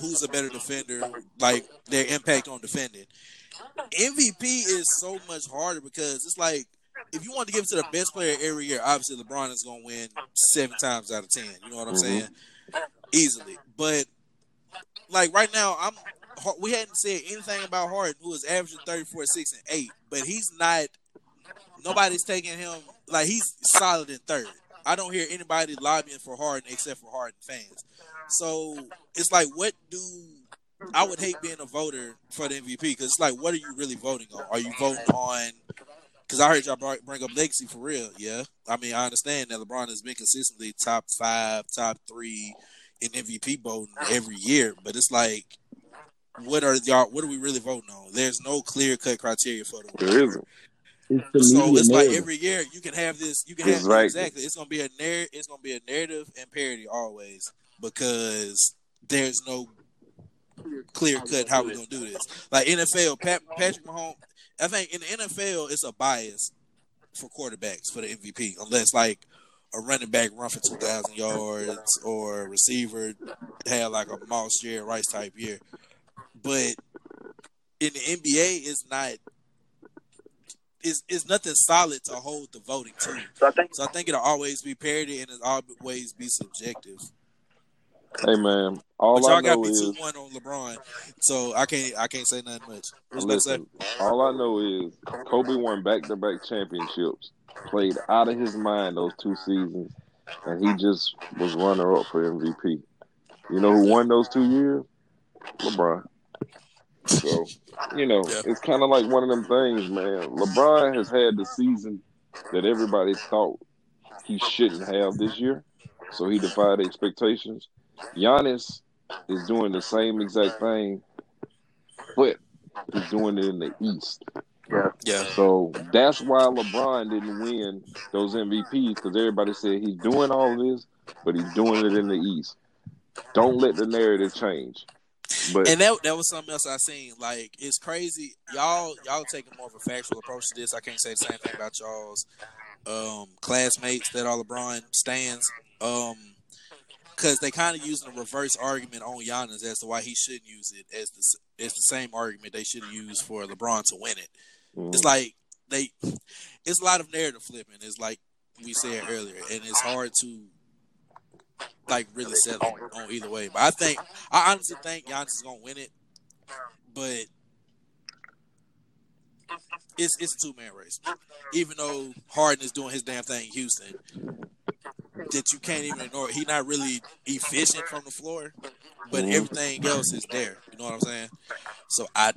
Speaker 1: who's a better defender, like their impact on defending. MVP is so much harder because it's like if you want to give it to the best player every year, obviously LeBron is going to win seven times out of ten. You know what I'm mm-hmm. saying? Easily, but like right now, I'm we hadn't said anything about Harden, who is averaging 34, 6, and 8, but he's not nobody's taking him like he's solid in third. I don't hear anybody lobbying for Harden except for Harden fans. So it's like, what do I would hate being a voter for the MVP because it's like, what are you really voting on? Are you voting on? Because I heard y'all bring up legacy for real. Yeah, I mean, I understand that LeBron has been consistently top five, top three in MVP voting every year, but it's like, what are y'all? What are we really voting on? There's no clear cut criteria for the.
Speaker 2: There isn't.
Speaker 1: It's the so it's like every year you can have this. You can have right. exactly. It's gonna be a narrative. It's gonna be a narrative and parody always because there's no clear cut how we're gonna do this. Like NFL, Pat, Patrick Mahomes. I think in the NFL it's a bias for quarterbacks for the MVP, unless like a running back run for two thousand yards or a receiver had like a Moss Jerry Rice type year. But in the NBA, it's not. It's, it's nothing solid to hold the voting to. So I think so. I think it'll always be parity and it'll always be subjective.
Speaker 2: Hey man, all but y'all I got me two
Speaker 1: one on LeBron, so I can't I can't say nothing much. What's
Speaker 2: listen, all I know is Kobe won back to back championships, played out of his mind those two seasons, and he just was runner up for MVP. You know who won those two years? LeBron. So, you know, yeah. it's kind of like one of them things, man. LeBron has had the season that everybody thought he shouldn't have this year, so he defied expectations. Giannis is doing the same exact thing, but he's doing it in the East.
Speaker 1: Yeah. Yeah.
Speaker 2: So that's why LeBron didn't win those MVPs because everybody said he's doing all this, but he's doing it in the East. Don't let the narrative change. But
Speaker 1: and that that was something else I seen. Like it's crazy, y'all y'all taking more of a factual approach to this. I can't say the same thing about y'all's um, classmates that are LeBron stands. Um, because they kind of using a reverse argument on Giannis as to why he shouldn't use it as the it's the same argument they should have used for LeBron to win it.
Speaker 2: Mhm.
Speaker 1: It's like they, it's a lot of narrative flipping. It's like we said earlier, and it's hard to like really settle on either way. But I think I honestly think Giannis is gonna win it, but it's it's a two man race. Even though Harden is doing his damn thing in Houston, that you can't even ignore. He's not really efficient from the floor, but
Speaker 2: Mhm.
Speaker 1: everything else is there. You know what I'm saying? So I,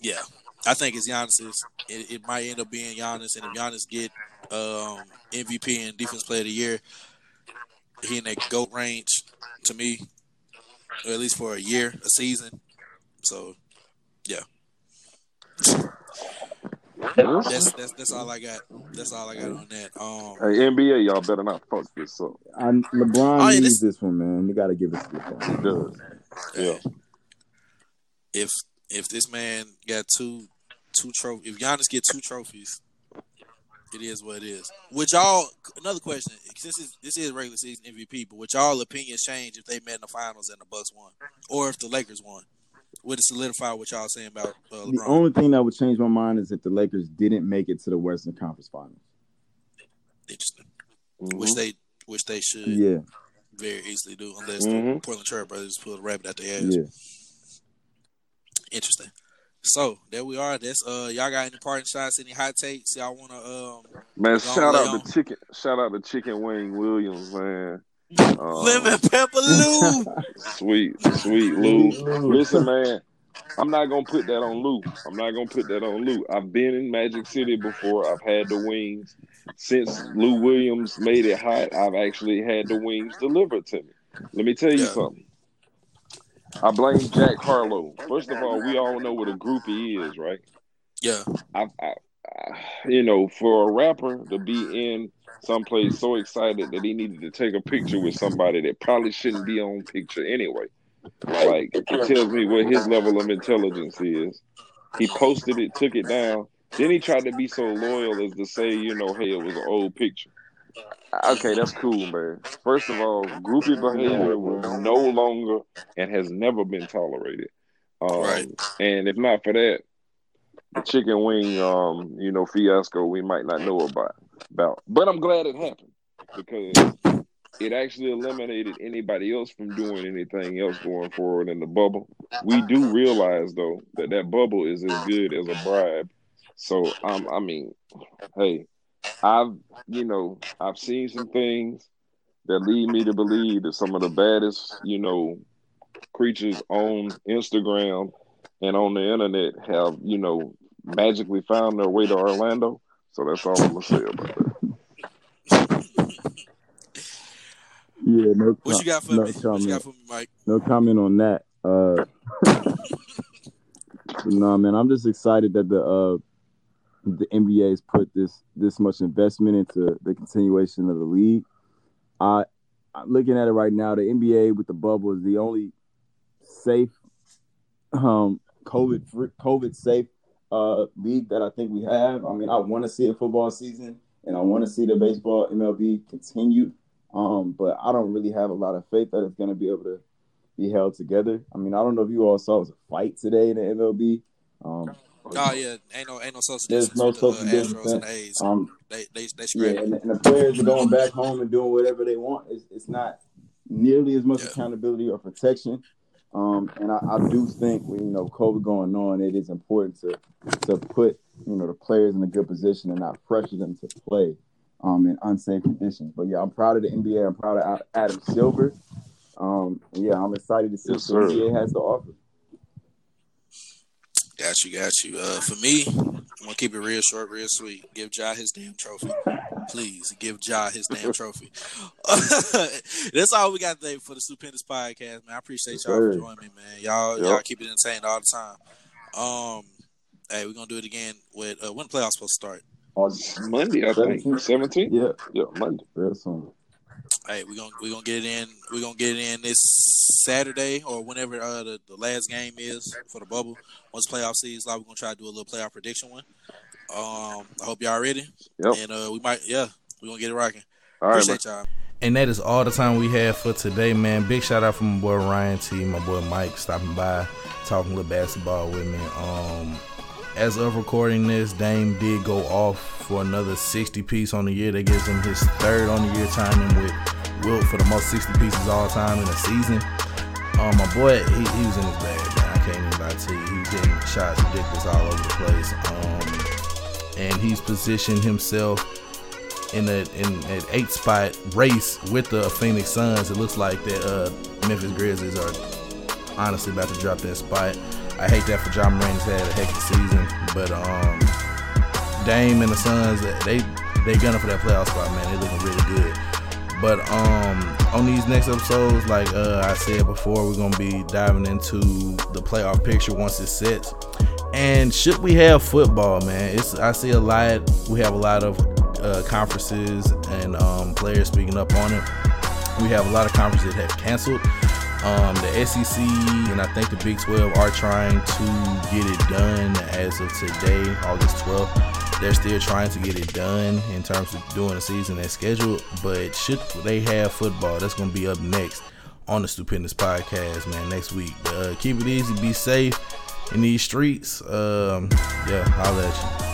Speaker 1: yeah, I think it's Giannis's. It, it might end up being Giannis, and if Giannis get um, MVP and Defense Player of the Year, he in that goat range to me, or at least for a year, a season. So, yeah, that's that's that's all I got. That's all I got on that. Um,
Speaker 2: Hey, NBA, y'all better not fuck this up.
Speaker 3: I, LeBron
Speaker 1: Oh, yeah,
Speaker 3: needs
Speaker 1: this-
Speaker 3: this one, man. We got to give it to LeBron.
Speaker 2: He does. Yeah.
Speaker 1: if if this man got two two trophies, if Giannis get two trophies, it is what it is. Would y'all another question? Since it's, this is regular season MVP, but would y'all opinions change if they met in the finals and the Bucks won, or if the Lakers won? Would it solidify what y'all saying about uh,
Speaker 3: The only thing that would change my mind is if the Lakers didn't make it to the Western Conference Finals.
Speaker 1: Interesting.
Speaker 2: Mhm.
Speaker 1: Which they which they should
Speaker 3: Yeah,
Speaker 1: very easily do, unless
Speaker 2: Mhm.
Speaker 1: the Portland Trail Brothers pull a rabbit out their ass.
Speaker 3: yeah.
Speaker 1: Interesting. So there we are. That's uh, y'all got any parting shots, any hot takes? Y'all want to um,
Speaker 2: Man, shout out
Speaker 1: Leon.
Speaker 2: to chicken. Shout out to Chicken Wing Williams, man. Uh, [laughs]
Speaker 1: lemon pepper Lou? [laughs]
Speaker 2: Sweet, sweet Lou. Listen, man, I'm not gonna put that on Lou. I'm not gonna put that on Lou. I've been in Magic City before. I've had the wings. Since Lou Williams made it hot, I've actually had the wings delivered to me. Let me tell you
Speaker 1: Yeah.
Speaker 2: something. I blame Jack Harlow. First of all, we all know what a groupie is, right?
Speaker 1: yeah,
Speaker 2: I, I, I, you know, for a rapper to be in someplace so excited that he needed to take a picture with somebody that probably shouldn't be on picture anyway. Like it tells me what his level of intelligence is. He posted it, took it down. Then he tried to be so loyal as to say, you know, hey, it was an old picture. Okay, that's cool, man. First of all, groupie behavior will no longer and has never been tolerated. Um,
Speaker 1: Right.
Speaker 2: And if not for that, the chicken wing, um, you know, fiasco we might not know about. About, but I'm glad it happened because it actually eliminated anybody else from doing anything else going forward in the bubble. We do realize though that that bubble is as good as a bribe. So um, I mean, hey, I've you know I've seen some things that lead me to believe that some of the baddest you know creatures on Instagram and on the internet have you know magically found their way to Orlando. So that's all I'm gonna say about that.
Speaker 3: Yeah, no,
Speaker 1: what you got for
Speaker 3: no
Speaker 1: me? What you
Speaker 3: comment.
Speaker 1: got for me, Mike?
Speaker 3: no comment on that. Uh, [laughs] no, man, I'm just excited that the uh, the NBA has put this this much investment into the continuation of the league. I, I'm looking at it right now. The NBA with the bubble is the only safe, um, COVID COVID safe uh, league that I think we have. I mean, I want to see a football season, and I want to see the baseball MLB continue. Um, but I don't really have a lot of faith that it's going to be able to be held together. I mean, I don't know if you all saw it was a fight today in the MLB. Um,
Speaker 1: Oh yeah, ain't no ain't no social
Speaker 3: There's
Speaker 1: distance
Speaker 3: no
Speaker 1: with the
Speaker 3: social
Speaker 1: uh,
Speaker 3: distance.
Speaker 1: and the A's.
Speaker 3: um,
Speaker 1: They they they
Speaker 3: yeah, and, and the players are going back home and doing whatever they want. It's, it's not nearly as much
Speaker 1: Yeah.
Speaker 3: accountability or protection. Um, and I, I do think with you know COVID going on, it is important to to put you know the players in a good position and not pressure them to play um, in unsafe conditions. But yeah, I'm proud of the NBA. I'm proud of Adam Silver. Um, yeah, I'm excited to see
Speaker 2: Yes,
Speaker 3: what the. NBA has to offer.
Speaker 1: Got you, got you. Uh, for me, I'm gonna keep it real short, real sweet. Give Ja his damn trophy, please. Give Ja his damn [laughs] trophy. [laughs] That's all we got today for the Stupendous Podcast, man. I appreciate y'all for joining me, man. Y'all,
Speaker 2: Yep.
Speaker 1: y'all keep it entertained all the time. Um, hey, we're gonna do it again with uh, when the playoffs supposed to start.
Speaker 3: On
Speaker 2: Monday, I think.
Speaker 3: 17th?
Speaker 2: 17th?
Speaker 3: Yeah,
Speaker 2: Yeah, Monday.
Speaker 3: real soon.
Speaker 1: Hey, we're gonna we're gonna get it in. We're gonna get it in this Saturday or whenever uh, the, the last game is for the bubble. Once playoff season, is like we're gonna try to do a little playoff prediction one. Um, I hope y'all ready.
Speaker 2: Yep.
Speaker 1: And uh, we might, yeah, we're gonna get it rocking.
Speaker 2: All right, man.
Speaker 1: Appreciate y'all.
Speaker 4: And that is all the time we have for today, man. Big shout out from my boy Ryan T, my boy Mike stopping by, talking a little basketball with me. Um, as of recording this, Dame did go off for another 60 piece on the year. That gives him his third on the year timing with Wilt for the most 60 pieces all time in a season. Um, my boy, he, he was in his bag, man. I can't even lie to you. He was getting shots ridiculous all over the place. Um, and he's positioned himself in a in an eight spot race with the Phoenix Suns. It looks like that uh, Memphis Grizzlies are honestly about to drop that spot. I hate that for Ja Morant. He's had a heck of a season, but um, Dame and the Suns they they gunning for that playoff spot, man. They looking really good. But um, on these next episodes, like uh, I said before, we're gonna be diving into the playoff picture once it sets. And should we have football, man? It's I see a lot. We have a lot of uh, conferences and um, players speaking up on it. We have a lot of conferences that have canceled. Um, the SEC and I think the Big 12 are trying to get it done as of today, August 12th. They're still trying to get it done in terms of doing a season as scheduled. But should they have football, that's going to be up next on the Stupendous Podcast, man, next week. Uh, keep it easy, be safe in these streets. Um, yeah, I'll let you.